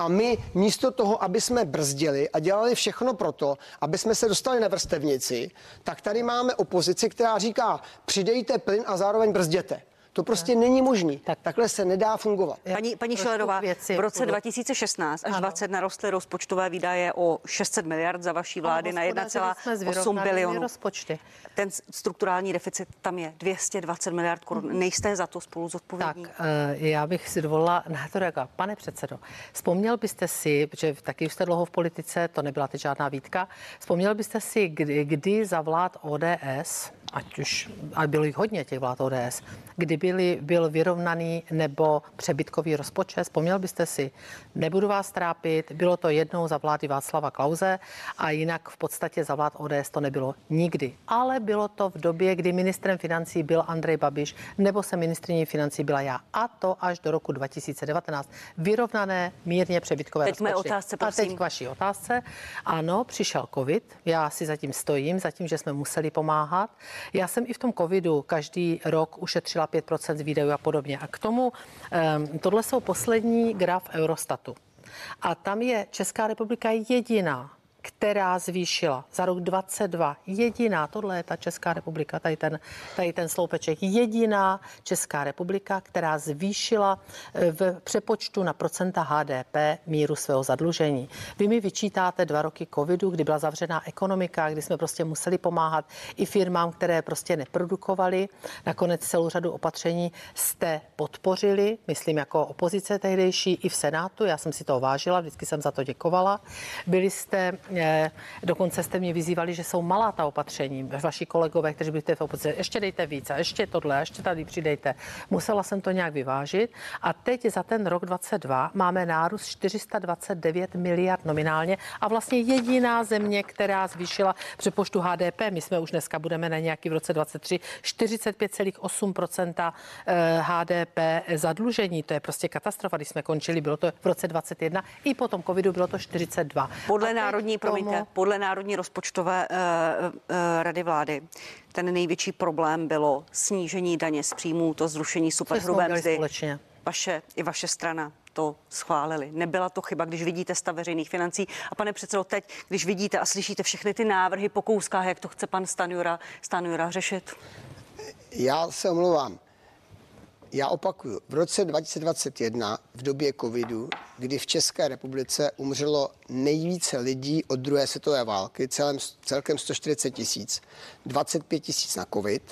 A my místo toho, aby jsme brzdili a dělali všechno proto, aby jsme se dostali na vrstevnici, tak tady máme opozici, která říká, přidejte plyn a zároveň brzděte. To prostě tak. není možný. Tak. Takhle se nedá fungovat. Paní, paní Šelerová, v roce 2016 až 20 narostly rozpočtové výdaje o 600 miliard za vaší vlády na 1,8 bilionu. Rozpočty. Ten strukturální deficit tam je 220 miliard korun. Hmm. Nejste za to spolu zodpovědní? Tak, eh, já bych si dovolila na to reagovat. Pane předsedo, vzpomněl byste si, že taky už jste dlouho v politice, to nebyla teď žádná výtka, vzpomněl byste si, kdy, kdy za vlád ODS ať už, ale bylo jich hodně těch vlád ODS, kdy byly, byl vyrovnaný nebo přebytkový rozpočet. Vzpomněl byste si, nebudu vás trápit, bylo to jednou za vlády Václava Klauze a jinak v podstatě za vlád ODS to nebylo nikdy. Ale bylo to v době, kdy ministrem financí byl Andrej Babiš nebo se ministriní financí byla já. A to až do roku 2019. Vyrovnané, mírně přebytkové teď rozpočty. otázce, prosím. A teď k vaší otázce. Ano, přišel covid, já si zatím stojím, zatím, že jsme museli pomáhat. Já jsem i v tom covidu každý rok ušetřila 5% z výdajů a podobně. A k tomu, tohle jsou poslední graf Eurostatu. A tam je Česká republika jediná, která zvýšila za rok 22 jediná, tohle je ta Česká republika, tady ten, tady ten sloupeček, jediná Česká republika, která zvýšila eh, v přepočtu na procenta HDP míru svého zadlužení. Vy mi vyčítáte dva roky covidu, kdy byla zavřená ekonomika, kdy jsme prostě museli pomáhat i firmám, které prostě neprodukovaly. Nakonec celou řadu opatření jste podpořili, myslím jako opozice tehdejší i v Senátu, já jsem si to vážila, vždycky jsem za to děkovala. Byli jste eh, dokonce jste mě vyzývali, že jsou malá ta opatření, vaši kolegové, kteří byli v opozici, ještě dejte více, ještě tohle, ještě tady přidejte. Musela jsem to nějak vyvážit. A teď za ten rok 22 máme nárůst 429 miliard nominálně a vlastně jediná země, která zvýšila přepoštu HDP, my jsme už dneska budeme na nějaký v roce 23 45,8% HDP zadlužení, to je prostě katastrofa, když jsme končili, bylo to v roce 21, i po tom covidu bylo to 42. Podle národní, tomu... promiňte, podle národní rozpočtové uh, uh, rady vlády ten největší problém bylo snížení daně z příjmů, to zrušení superhrubé mzdy. Společně. Vaše i vaše strana to schválili. Nebyla to chyba, když vidíte stav veřejných financí. A pane předsedo, teď, když vidíte a slyšíte všechny ty návrhy po kouskách, jak to chce pan Stanjura, Stanjura řešit? Já se omlouvám. Já opakuju, v roce 2021 v době covidu, kdy v České republice umřelo nejvíce lidí od druhé světové války, celém, celkem 140 tisíc, 25 tisíc na covid,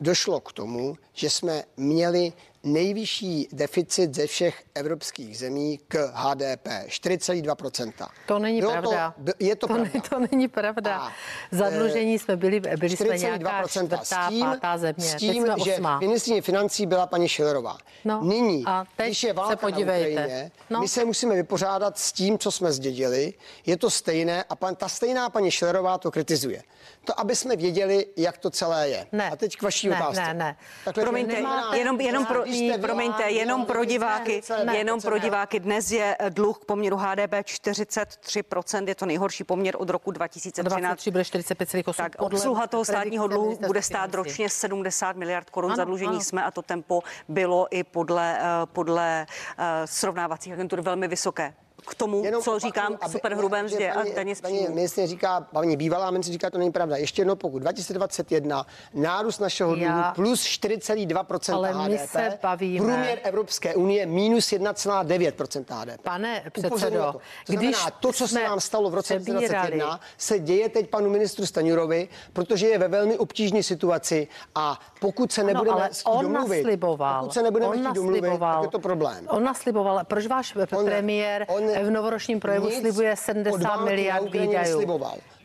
došlo k tomu, že jsme měli nejvyšší deficit ze všech evropských zemí k HDP, 4,2%. To není Bylo pravda. To, je to, to pravda. Ne, to není pravda. A, Zadlužení jsme byli, byli jsme nějaká čtvrtá, s tím, pátá země. S tím, Teď jsme že ministrině financí byla paní Šilerová. No, Nyní, a teď když je válka se podívejte. na Ukrajině, no. my se musíme vypořádat s tím, co jsme zdědili. Je to stejné a pan, ta stejná paní Šilerová to kritizuje. To, aby jsme věděli, jak to celé je. Ne. A teď k vaší ne, otázce. Ne, ne. Takhle Promiňte, jenom, jenom pro, promiňte, jenom pro diváky, ne, jenom pro diváky. Dnes je eh, dluh k poměru HDP 43%, je to nejhorší poměr od roku 2013. 23 bude 45,8. Tak obsluha toho státního dluhu bude stát ročně 70 miliard korun. Ano, Zadlužení ano. jsme a to tempo bylo i podle, eh, podle uh, srovnávacích agentur velmi vysoké k tomu, Jenom co opakuju, říkám, aby, superhrubé mzdě a daně z Paní ministrině říká, paní bývalá ministrině říká, to není pravda. Ještě jedno pokud 2021 nárůst našeho dluhu plus 4,2% ale HDP. My se bavíme. Průměr Evropské unie minus 1,9% HDP. Pane předsedo, to. To když to, co se nám stalo v roce 2021, se děje teď panu ministru Staňurovi, protože je ve velmi obtížné situaci a pokud se nebudeme ano, on domluvit, nasliboval, pokud se nebudeme on domluvit, tak je to problém. On nasliboval, proč váš on, premiér on v novoročním projevu slibuje 70 miliard výdajů.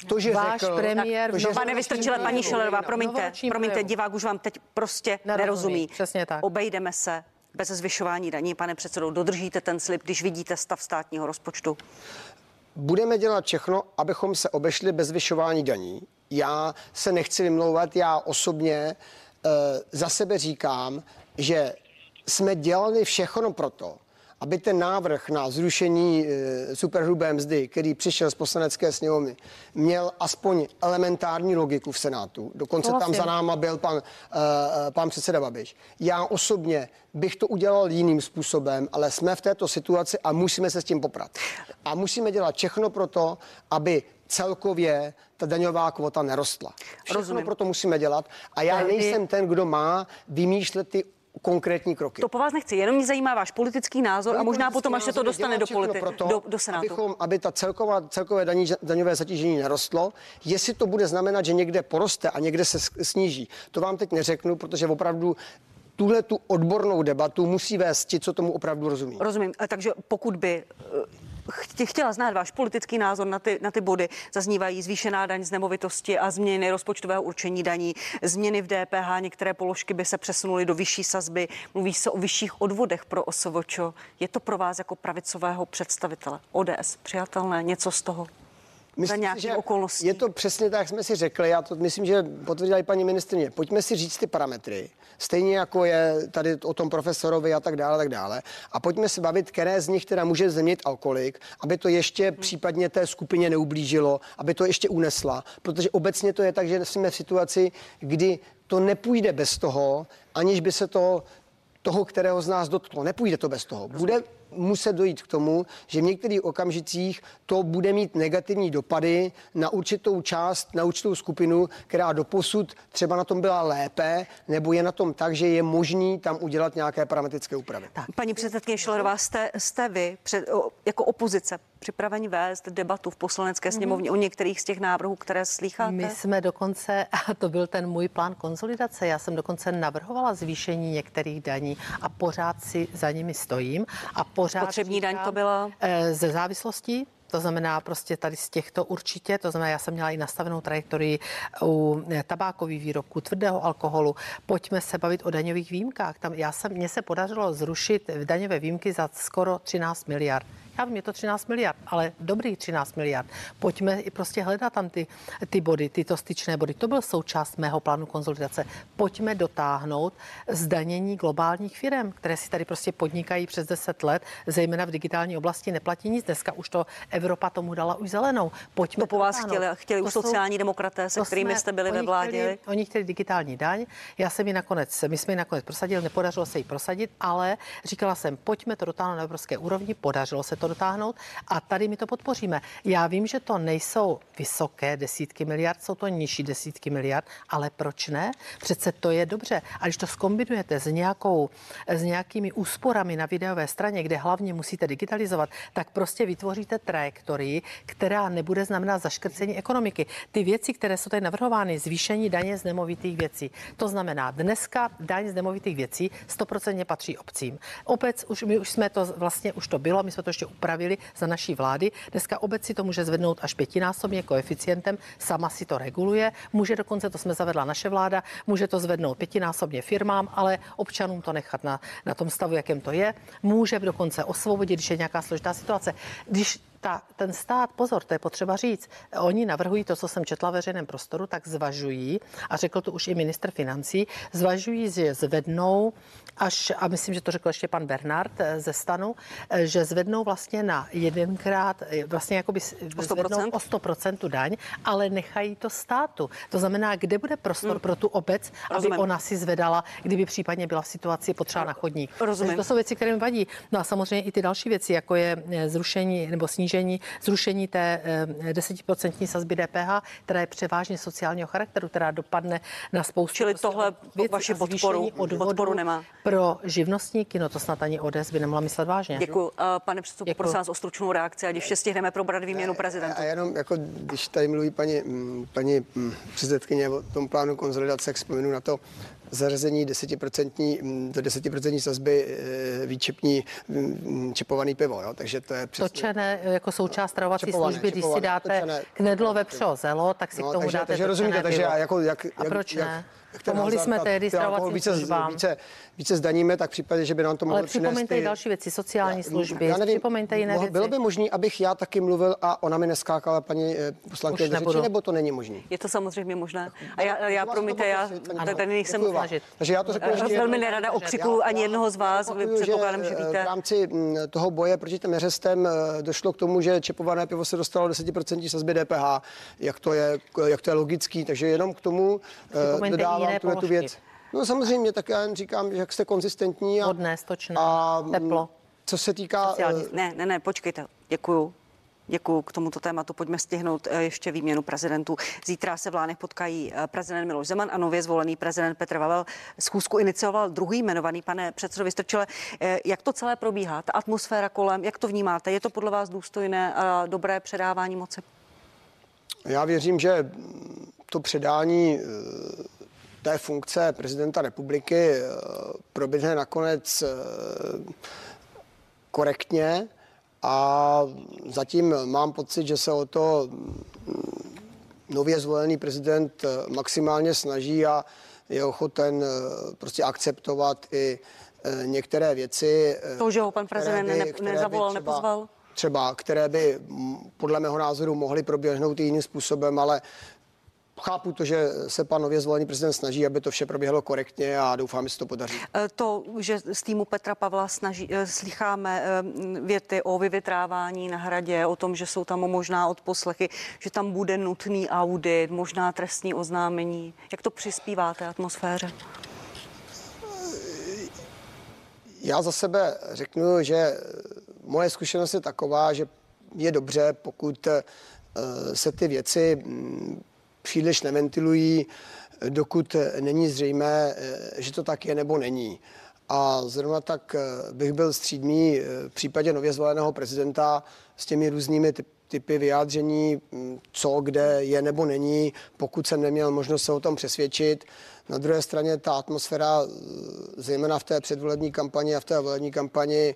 To, že Váš řekl, premiér... To, že Pane Vystrčile, paní Šelerová, promiňte, promiňte, divák už vám teď prostě nerozumí. nerozumí. Přesně tak. Obejdeme se bez zvyšování daní, pane předsedo. Dodržíte ten slib, když vidíte stav státního rozpočtu? Budeme dělat všechno, abychom se obešli bez zvyšování daní. Já se nechci vymlouvat, já osobně uh, za sebe říkám, že jsme dělali všechno proto, aby ten návrh na zrušení e, superhrubé mzdy, který přišel z poslanecké sněmovny, měl aspoň elementární logiku v Senátu. Dokonce tam za náma byl pan, uh, pan předseda Babiš. Já osobně bych to udělal jiným způsobem, ale jsme v této situaci a musíme se s tím poprat. A musíme dělat všechno pro to, aby celkově ta daňová kvota nerostla. Všechno Rozumím. pro to musíme dělat. A já nejsem ten, kdo má vymýšlet ty konkrétní kroky. To po vás nechci, jenom mě zajímá váš politický názor a možná potom, až se to dostane do, politi- proto, do, do Senátu. Abychom, aby ta celková, celkové daní, daňové zatížení nerostlo. Jestli to bude znamenat, že někde poroste a někde se sníží, to vám teď neřeknu, protože opravdu tuhle tu odbornou debatu musí vést ti, co tomu opravdu rozumí. Rozumím. Takže pokud by chtěla znát váš politický názor na ty, na ty body. Zaznívají zvýšená daň z nemovitosti a změny rozpočtového určení daní, změny v DPH, některé položky by se přesunuly do vyšší sazby, mluví se o vyšších odvodech pro OSVČ. Je to pro vás jako pravicového představitele ODS přijatelné něco z toho? Myslím, za že okolností. Je to přesně tak, jak jsme si řekli. Já to myslím, že potvrdila i paní ministrině. Pojďme si říct ty parametry. Stejně jako je tady o tom profesorovi a tak dále, tak dále. A pojďme se bavit, které z nich teda může změnit a kolik, aby to ještě hmm. případně té skupině neublížilo, aby to ještě unesla. Protože obecně to je tak, že jsme v situaci, kdy to nepůjde bez toho, aniž by se to toho, kterého z nás dotklo. Nepůjde to bez toho. Bude muset dojít k tomu, že v některých okamžicích to bude mít negativní dopady na určitou část, na určitou skupinu, která doposud třeba na tom byla lépe, nebo je na tom tak, že je možný tam udělat nějaké parametrické úpravy. Tak, paní předsedkyně Šlerová, jste, jste vy před, jako opozice připraveni vést debatu v poslanecké mhm. sněmovně mm-hmm. o některých z těch návrhů, které slýcháte? My jsme dokonce, a to byl ten můj plán konsolidace, já jsem dokonce navrhovala zvýšení některých daní a pořád si za nimi stojím a pořád Potřební daň to byla? Eh, ze závislostí to znamená prostě tady z těchto určitě, to znamená, já jsem měla i nastavenou trajektorii u eh, tabákových výrobků, tvrdého alkoholu. Pojďme se bavit o daňových výjimkách. Tam já jsem, mně se podařilo zrušit daňové výjimky za skoro 13 miliard. Vím, je to 13 miliard, ale dobrých 13 miliard. Pojďme i prostě hledat tam ty, ty body, tyto styčné body. To byl součást mého plánu konzolidace. Pojďme dotáhnout zdanění globálních firm, které si tady prostě podnikají přes 10 let, zejména v digitální oblasti neplatí nic. Dneska už to Evropa tomu dala už zelenou. Pojďme to po vás chtěli, chtěli už sociální demokraté, se kterými jsme, jste byli ve vládě. Chtěli, oni chtěli digitální daň. Já jsem ji nakonec, my jsme ji nakonec prosadili, nepodařilo se ji prosadit, ale říkala jsem, pojďme to dotáhnout na evropské úrovni, podařilo se to dotáhnout a tady my to podpoříme. Já vím, že to nejsou vysoké desítky miliard, jsou to nižší desítky miliard, ale proč ne? Přece to je dobře. A když to skombinujete s, nějakou, s nějakými úsporami na videové straně, kde hlavně musíte digitalizovat, tak prostě vytvoříte trajektorii, která nebude znamenat zaškrcení ekonomiky. Ty věci, které jsou tady navrhovány, zvýšení daně z nemovitých věcí. To znamená, dneska daň z nemovitých věcí 100% patří obcím. Obec, už, my už jsme to vlastně, už to bylo, my jsme to ještě upravili za naší vlády. Dneska obec si to může zvednout až pětinásobně koeficientem, sama si to reguluje, může dokonce, to jsme zavedla naše vláda, může to zvednout pětinásobně firmám, ale občanům to nechat na, na tom stavu, jakém to je. Může dokonce osvobodit, když je nějaká složitá situace. Když ta, ten stát, pozor, to je potřeba říct, oni navrhují to, co jsem četla v veřejném prostoru, tak zvažují, a řekl to už i minister financí, zvažují, že zvednou až, a myslím, že to řekl ještě pan Bernard eh, ze stanu, eh, že zvednou vlastně na jedenkrát, eh, vlastně jako by zvednou o 100% tu daň, ale nechají to státu. To znamená, kde bude prostor hmm. pro tu obec, Rozumím. aby ona si zvedala, kdyby případně byla v situaci potřeba na chodník. Rozumím. To jsou věci, které mi vadí. No a samozřejmě i ty další věci, jako je zrušení nebo snížení snížení, zrušení té eh, desetiprocentní sazby DPH, která je převážně sociálního charakteru, která dopadne na spoustu. Čili prostě tohle věc, vaši podporu, podporu nemá. Pro živnostníky, no to snad ani ODS by nemohla myslet vážně. Děkuji. Eh, pane předsedo, prosím vás o stručnou reakci, ať ještě stihneme probrat výměnu prezidenta. A jenom, jako, když tady mluví paní, mm, paní mm, předsedkyně o tom plánu konzolidace, jak vzpomenu na to, zařazení 10% mm, do 10% sazby eh, výčepní mm, čepovaný pivo. Jo? Takže to je přesně... Točené jako součást stravovací čepované, služby, čepované, když si dáte točené, knedlo vepřo zelo, tak si no, k tomu takže, dáte Takže rozumíte, takže jako, jak, jak, A proč jak, ne? Pomohli jsme tehdy stravovacím více, službám. Více, více zdaníme, tak v případě, že by nám to mohlo Ale připomeňte i další věci, sociální služby, já nevím, připomeňte jiné věci. Bylo by možné, abych já taky mluvil a ona mi neskákala paní eh, poslankyně do řeči, nebo to není možné? Je to samozřejmě možné. A já, já promiňte, já tady nejsem Takže já to řeknu ještě velmi nerada okřikuju ani jednoho z vás, vy předpokládám, že eh, víte. V rámci mm, toho boje proti těm neřestem eh, došlo k tomu, že čepované pivo se dostalo do 10% sazby DPH, jak to je, jak to je logický, takže jenom k tomu dodávám tu věc. No samozřejmě, tak já jen říkám, že jak jste konzistentní. A, Vodné, stočné, a, teplo. Co se týká... Sociální. Eh, ne, ne, ne, počkejte, děkuju. Děkuji k tomuto tématu. Pojďme stihnout eh, ještě výměnu prezidentů. Zítra se v Lánech potkají eh, prezident Miloš Zeman a nově zvolený prezident Petr Pavel. Schůzku inicioval druhý jmenovaný, pane předsedo Vystrčile. Jak to celé probíhá? Ta atmosféra kolem, jak to vnímáte? Je to podle vás důstojné a dobré předávání moci? Já věřím, že to předání té funkce prezidenta republiky eh, proběhne nakonec eh, korektně a zatím mám pocit, že se o to mm, nově zvolený prezident eh, maximálně snaží a je ochoten prostě akceptovat i některé věci. To, že ho pan prezident by, ne, nezavolal, třeba, nepozval? Třeba, které by podle mého názoru mohly proběhnout i jiným způsobem, ale chápu to, že se pan nově zvolený prezident snaží, aby to vše proběhlo korektně a doufám, že se to podaří. E, to, že z týmu Petra Pavla snaží, e, slycháme e, věty o vyvětrávání na hradě, o tom, že jsou tam možná odposlechy, že tam bude nutný audit, možná trestní oznámení. Jak to přispívá té atmosféře? Já za sebe řeknu, že moje zkušenost je taková, že je dobře, pokud se ty věci příliš neventilují, dokud není zřejmé, že to tak je nebo není. A zrovna tak bych byl střídmý v případě nově zvoleného prezidenta s těmi různými typ, typy vyjádření, mm, co, kde je nebo není, pokud jsem neměl možnost se o tom přesvědčit. Na druhé straně ta atmosféra, zejména v té předvolební kampani a v té volební kampani,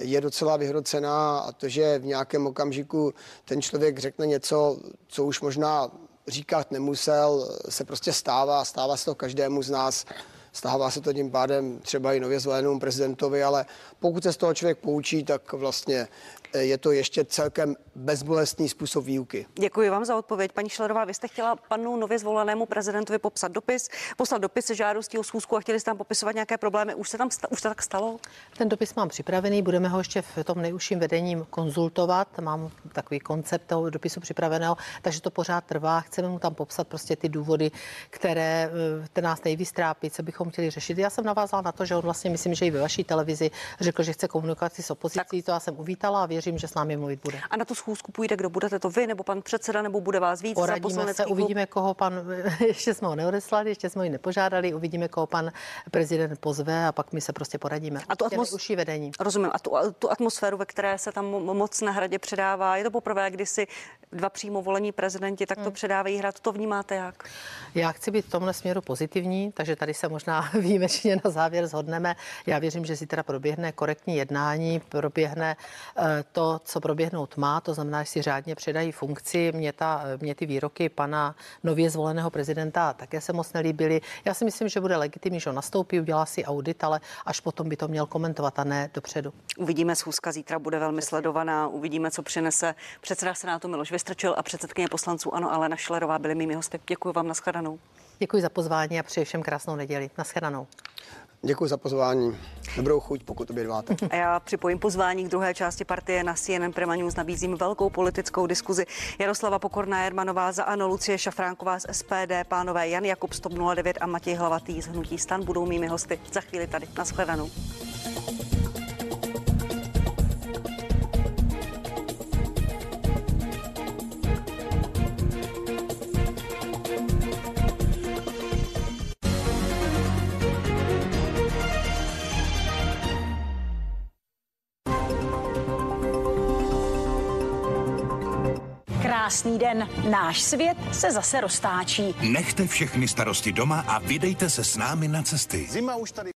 je docela vyhrocená a to, že v nějakém okamžiku ten člověk řekne něco, co už možná říkat nemusel, se prostě stává, stává se to každému z nás. Stává se to tím pádem třeba i nově zvolenému prezidentovi, ale pokud se z toho člověk poučí, tak vlastně je to ještě celkem bezbolestný způsob výuky. Děkuji vám za odpověď. Paní Šlerová, vy jste chtěla panu nově zvolenému prezidentovi popsat dopis, poslat dopis se žádostí o schůzku a chtěli jste tam popisovat nějaké problémy. Už se tam už se tak stalo? Ten dopis mám připravený, budeme ho ještě v tom nejužším vedením konzultovat. Mám takový koncept toho dopisu připraveného, takže to pořád trvá. Chceme mu tam popsat prostě ty důvody, které, eh, které nás nejvíc trápí, co bychom chtěli řešit. Já jsem navázala na to, že on vlastně, myslím, že i ve vaší televizi řekl, že chce komunikaci s opozicí. Tak. To já jsem uvítala a věřím, že s námi mluvit bude. A na tu schůzku půjde, kdo budete to vy nebo pan předseda, nebo bude vás víc? Poradíme se, uvidíme, koho pan, ještě jsme ho neodeslali, ještě jsme ho nepožádali, uvidíme, koho pan prezident pozve a pak my se prostě poradíme. A tu atmos... vedení. Rozumím. A tu, tu atmosféru, ve které se tam moc na hradě předává, je to poprvé, kdy si dva přímo volení prezidenti takto hmm. předávají hrad. To vnímáte jak? Já chci být v tomhle směru pozitivní, takže tady se možná výjimečně na závěr zhodneme. Já věřím, že zítra proběhne korektní jednání, proběhne eh, to, co proběhnout má, to znamená, že si řádně předají funkci. Mě, ta, mě ty výroky pana nově zvoleného prezidenta také se moc nelíbily. Já si myslím, že bude legitimní, že on nastoupí, udělá si audit, ale až potom by to měl komentovat a ne dopředu. Uvidíme, schůzka zítra bude velmi sledovaná, uvidíme, co přinese předseda Senátu Miloš Vystrčil a předsedkyně poslanců Ano Alena Šlerová byli mými hosty. Děkuji vám, nashledanou. Děkuji za pozvání a přeji všem krásnou neděli. Nashledanou. Děkuji za pozvání. Dobrou chuť, pokud obědváte. A já připojím pozvání k druhé části partie na CNN Prima News. Nabízím velkou politickou diskuzi. Jaroslava Pokorná Jermanová za Ano, Lucie Šafránková z SPD, pánové Jan Jakub z 09 a Matěj Hlavatý z Hnutí Stan budou mými hosty za chvíli tady. Naschledanou. Krásný den, náš svět se zase roztáčí. Nechte všechny starosti doma a vydejte se s námi na cesty. Zima už tady